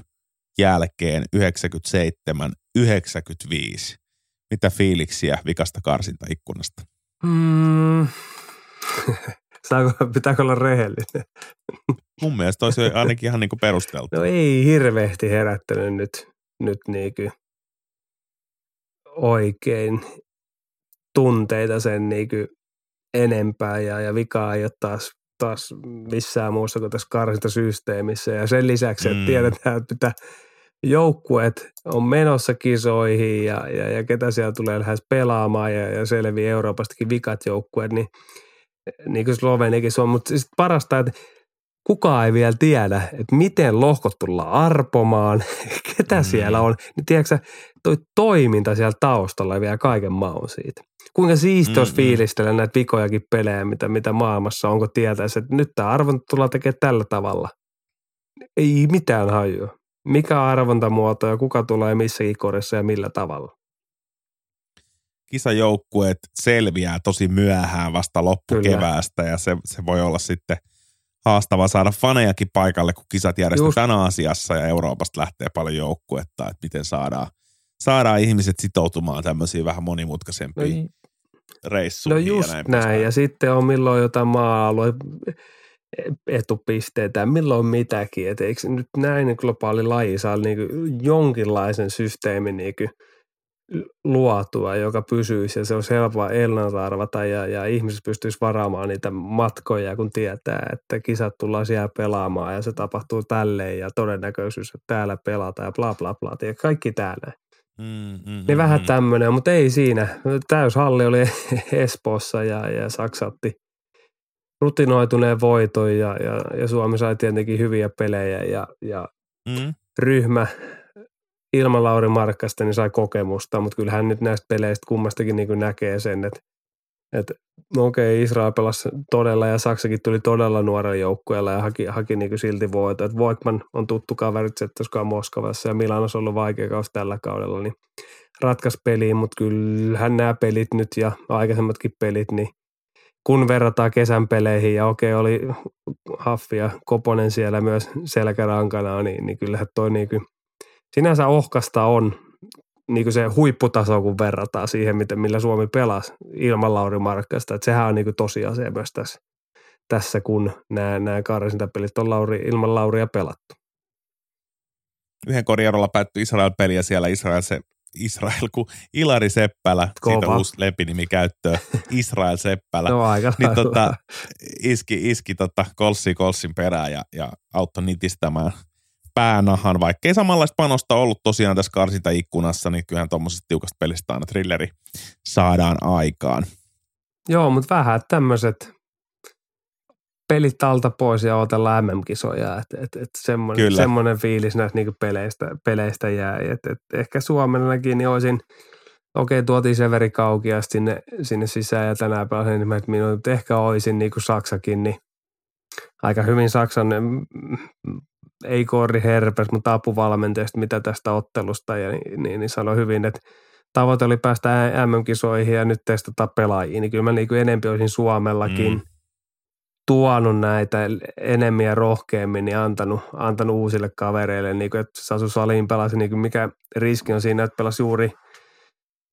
jälkeen 97-95. Mitä fiiliksiä vikasta karsintaikkunasta? Mm. <laughs> Saako, pitääkö olla rehellinen? Mun mielestä olisi ainakin ihan niin perusteltu. No ei hirveästi herättänyt nyt, nyt niin oikein tunteita sen niin kuin enempää ja, ja vikaa ei ole taas, taas missään muussa kuin tässä karsintasysteemissä. Ja sen lisäksi, että mm. tiedetään, että pitää joukkueet on menossa kisoihin ja, ja, ja ketä siellä tulee lähes pelaamaan ja, ja selviää Euroopastakin vikat joukkueet, niin niin kuin Sloveniakin se on, mutta sitten parasta, että kukaan ei vielä tiedä, että miten lohkot tullaan arpomaan, <laughs> ketä mm. siellä on. Niin tiedätkö toi toiminta siellä taustalla vielä kaiken maun siitä. Kuinka siisti mm, olisi fiilistellä näitä vikojakin pelejä, mitä, mitä maailmassa onko tietäisi, että nyt tämä arvonta tullaan tekemään tällä tavalla. Ei mitään hajua. Mikä arvontamuoto ja kuka tulee missäkin korissa ja millä tavalla kisajoukkueet selviää tosi myöhään vasta loppukeväästä Kyllä. ja se, se voi olla sitten haastava saada fanejakin paikalle, kun kisat järjestetään Just. Aasiassa ja Euroopasta lähtee paljon joukkuetta, että miten saadaan, saadaan ihmiset sitoutumaan tämmöisiin vähän monimutkaisempiin no, reissuihin. No just ja näin. näin. Ja sitten on milloin jotain maa-alue etupisteitä, milloin mitäkin. Et eikö nyt näin globaali laji saa niin jonkinlaisen systeemin niin luotua, joka pysyisi ja se on helppoa ennalta ja, ja ihmiset pystyisi varaamaan niitä matkoja, kun tietää, että kisat tullaan siellä pelaamaan ja se tapahtuu tälleen ja todennäköisyys, että täällä pelataan ja bla bla bla. Ja kaikki täällä. Mm, mm, niin vähän mm. tämmöinen, mutta ei siinä. Täyshalli oli <laughs> Espoossa ja, ja saksatti rutinoituneen voiton ja, ja, ja Suomi sai tietenkin hyviä pelejä ja, ja mm. ryhmä ilman Lauri Markkasta niin sai kokemusta, mutta kyllähän nyt näistä peleistä kummastakin niin näkee sen, että, että no okei, Israel pelasi todella ja Saksakin tuli todella nuorella joukkueella ja haki, haki niin silti voita. Että Voigtman on tuttu kaverit Zettoskaan Moskovassa ja Milanossa on ollut vaikea kausi tällä kaudella, niin ratkaisi peliin, mutta kyllähän nämä pelit nyt ja aikaisemmatkin pelit, niin kun verrataan kesän peleihin ja okei oli Haffi ja Koponen siellä myös selkärankana, niin, niin kyllähän toi niin kuin sinänsä ohkasta on niin kuin se huipputaso, kun verrataan siihen, miten, millä Suomi pelasi ilman Lauri Markkasta. Että sehän on niin kuin tosiasia myös tässä, tässä kun nämä, nämä karsintapelit on Lauri, ilman Lauria pelattu. Yhden korjarolla päättyi Israel-peli ja siellä Israel, se, Israel kun Ilari Seppälä, Kova. siitä uusi lempinimi käyttöön, Israel Seppälä, no, aika niin tota, iski, iski tota kolssi kolssin perään ja, ja auttoi nitistämään – päänahan, vaikkei samanlaista panosta ollut tosiaan tässä karsintaikkunassa, niin kyllähän tuommoisesta tiukasta pelistä aina thrilleri saadaan aikaan. Joo, mutta vähän tämmöiset pelit alta pois ja otellaan MM-kisoja, että et, et semmoinen, semmoinen fiilis näistä niinku peleistä, peleistä jää. Et, et ehkä Suomellakin niin olisin, okei okay, tuotiin Severi Kaukia sinne, sinne sisään ja tänään pelasin niin minut, ehkä olisin niin kuin Saksakin, niin aika hyvin Saksan ei Koori Herpes, mutta apuvalmentajasta, mitä tästä ottelusta, ja niin, niin, niin sanoi hyvin, että tavoite oli päästä MM-kisoihin ja nyt testata pelaajia, niin kyllä mä niin kuin enempi olisin Suomellakin mm. tuonut näitä enemmän ja rohkeammin, niin antanut, antanut uusille kavereille, niin kuin, että Sasu Salin pelasi, niin kuin mikä riski on siinä, että pelasi juuri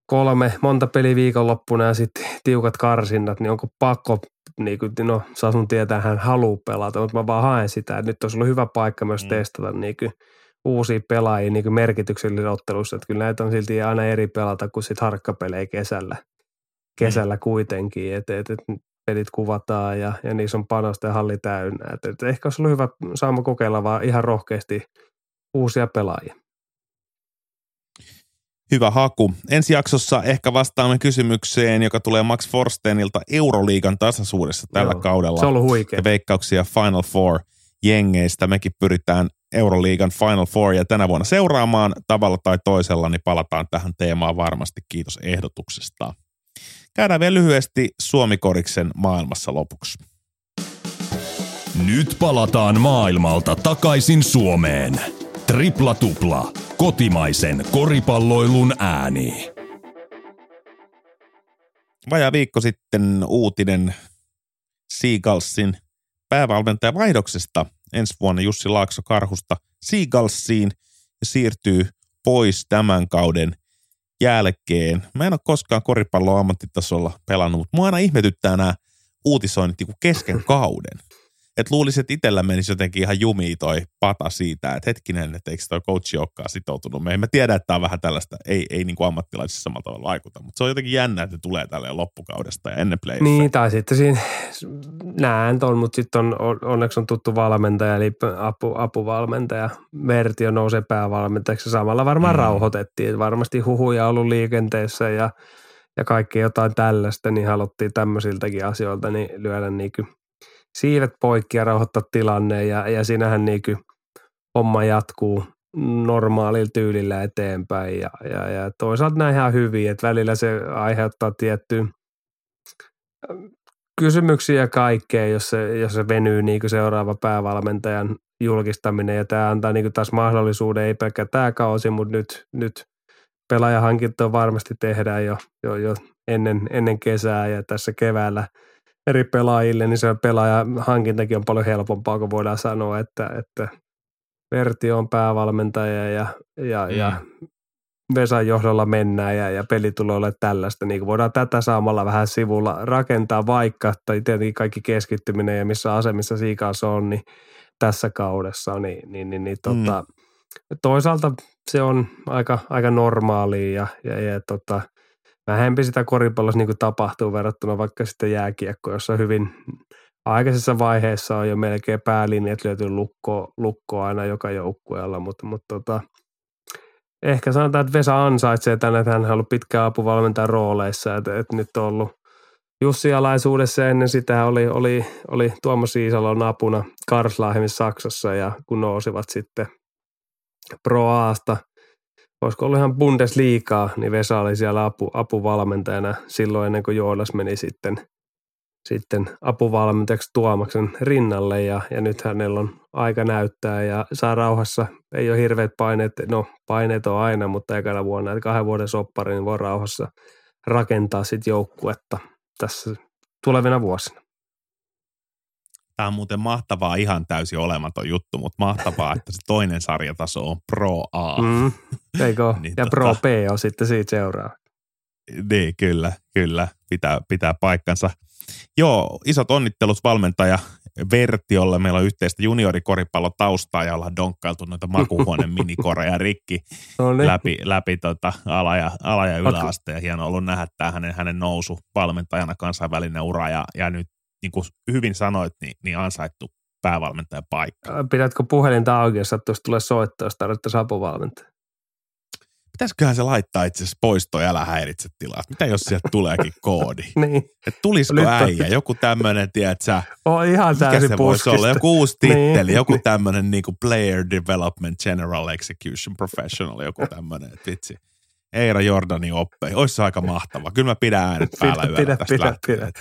kolme, monta peli viikonloppuna ja sitten tiukat karsinnat, niin onko pakko niin kuin, no Sasun tietää, hän haluaa pelata, mutta mä vaan haen sitä, että nyt olisi ollut hyvä paikka myös mm. testata niin kuin, uusia pelaajia niin merkityksellisissä ottelussa, että kyllä näitä on silti aina eri pelata kuin sitten harkkapelejä kesällä, kesällä mm. kuitenkin, että et, et, pelit kuvataan ja, ja niissä on panosta ja halli täynnä, että et ehkä olisi ollut hyvä saama kokeilla vaan ihan rohkeasti uusia pelaajia. Hyvä haku. Ensi jaksossa ehkä vastaamme kysymykseen, joka tulee Max Forstenilta Euroliigan tasaisuudessa tällä Joo, kaudella. Se on ollut huikea. Ja veikkauksia Final Four jengeistä. Mekin pyritään Euroliigan Final Four ja tänä vuonna seuraamaan tavalla tai toisella, niin palataan tähän teemaan varmasti. Kiitos ehdotuksesta. Käydään vielä lyhyesti Suomikoriksen maailmassa lopuksi. Nyt palataan maailmalta takaisin Suomeen. Tripla tupla. Kotimaisen koripalloilun ääni. Vajaa viikko sitten uutinen Seagalsin päävalmentajan vaihdoksesta ensi vuonna Jussi Laakso Karhusta Seagalsiin ja siirtyy pois tämän kauden jälkeen. Mä en ole koskaan koripalloa ammattitasolla pelannut, mutta mua aina ihmetyttää nämä uutisoinnit niin kesken kauden että luulisin, että itsellä menisi jotenkin ihan jumiin toi pata siitä, että hetkinen, että eikö toi coachi olekaan sitoutunut. Me emme tiedä, että tämä on vähän tällaista, ei, ei niin kuin ammattilaisissa samalla tavalla vaikuta, mutta se on jotenkin jännä, että tulee tälle loppukaudesta ja ennen play Niin, tai sitten siinä näen ton, mutta sitten on, onneksi on tuttu valmentaja, eli apu, apuvalmentaja. Vertio nousee päävalmentajaksi samalla varmaan mm. rauhoitettiin, varmasti huhuja ollut liikenteessä ja ja kaikki jotain tällaista, niin haluttiin tämmöisiltäkin asioilta niin lyödä niin kuin siivet poikki ja rauhoittaa tilanne ja, ja siinähän niin kuin homma jatkuu normaalilla tyylillä eteenpäin ja, ja, ja toisaalta näin ihan hyvin, että välillä se aiheuttaa tiettyä kysymyksiä ja kaikkea, jos se, jos se venyy niin kuin seuraava päävalmentajan julkistaminen ja tämä antaa niin kuin taas mahdollisuuden, ei pelkkä tämä kausi, mutta nyt, nyt pelaajahankintoa varmasti tehdään jo, jo, jo ennen, ennen kesää ja tässä keväällä eri pelaajille, niin se pelaajahankintakin on paljon helpompaa, kun voidaan sanoa, että, että Verti on päävalmentaja ja, ja, mm. ja Vesan johdolla mennään ja, ja peli tulee olemaan tällaista. Niin voidaan tätä saamalla vähän sivulla rakentaa vaikka, tai tietenkin kaikki keskittyminen ja missä asemissa Siikas on, niin tässä kaudessa, niin, niin, niin, niin tota, mm. toisaalta se on aika, aika normaalia ja, ja, ja tota, vähempi sitä koripallossa niin tapahtuu verrattuna vaikka sitten jääkiekko, jossa hyvin aikaisessa vaiheessa on jo melkein päälinjat löytyy lukko, lukko aina joka joukkueella, mutta, mutta tota, ehkä sanotaan, että Vesa ansaitsee tänne, että hän on ollut pitkään apuvalmentajan rooleissa, että, että nyt on ollut Jussi alaisuudessa ennen sitä oli, oli, oli Tuomas Iisalon apuna Karslahemissa Saksassa ja kun nousivat sitten Pro Aasta, olisiko ollut ihan Bundesliigaa, niin Vesa oli siellä apu, apuvalmentajana silloin ennen kuin Joonas meni sitten, sitten apuvalmentajaksi Tuomaksen rinnalle ja, ja nyt hänellä on aika näyttää ja saa rauhassa, ei ole hirveät paineet, no paineet on aina, mutta ekana vuonna, että kahden vuoden soppari, niin voi rauhassa rakentaa sitten joukkuetta – tässä tulevina vuosina. Tämä on muuten mahtavaa, ihan täysin olematon juttu, mutta mahtavaa, että se toinen sarjataso on Pro A. Mm, eikö? <laughs> niin, ja tota, Pro B on sitten siitä seuraa. Niin, kyllä, kyllä, pitää, pitää paikkansa. Joo, isot onnittelut valmentaja Vertiolle. Meillä on yhteistä juniorikoripallotaustaa ja ollaan donkkailtu noita makuhuoneen <laughs> minikoreja rikki läpi, läpi tota ala- ja, ala- ja yläasteen. Hieno ollut nähdä tämä hänen, hänen nousu valmentajana kansainvälinen ura ja, ja nyt niin kuin hyvin sanoit, niin, niin ansaittu päävalmentajan paikka. Pidätkö puhelinta auki, jos sattuisi tulee soittaa, jos tarvittaisiin apuvalmentaja? pitäisiköhän se laittaa itse asiassa poisto älä häiritse tilaa. Mitä jos sieltä tuleekin <laughs> koodi? niin. Että tulisiko Nyt äijä, joku tämmöinen, tiedät sä, oh, ihan mikä se voisi olla? Joku uusi titteli, niin. joku tämmöinen niin Player Development General Execution Professional, joku tämmöinen, että vitsi. Eira Jordanin oppei. Olisi aika mahtava. Kyllä mä pidän äänet päällä pidä, yöllä tästä pidä, pidä.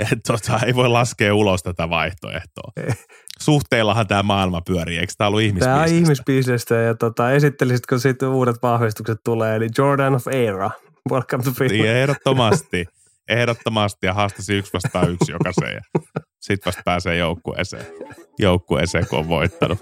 Et, tota, ei voi laskea ulos tätä vaihtoehtoa. Ei suhteillahan tämä maailma pyörii, eikö tämä ollut ihmisbisnestä? Tämä on ihmisbisnestä ja tota, esittelisitkö sitten uudet vahvistukset tulee, eli Jordan of Era, welcome to Finland. Niin, ehdottomasti, ehdottomasti ja haastasi yksi vastaan yksi jokaiseen ja sitten vasta pääsee joukkueeseen, joukkueeseen kun on voittanut.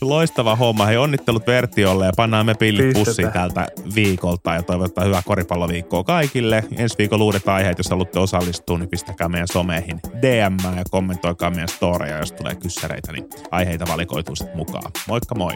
Loistava homma. Hei onnittelut Vertiolle ja pannaan me pillit pussiin tältä viikolta ja toivotetaan hyvää koripalloviikkoa kaikille. Ensi viikolla uudet aiheet, jos haluatte osallistua, niin pistäkää meidän someihin DM ja kommentoikaa meidän storeja, jos tulee kyssäreitä, niin aiheita valikoituu sitten mukaan. Moikka moi!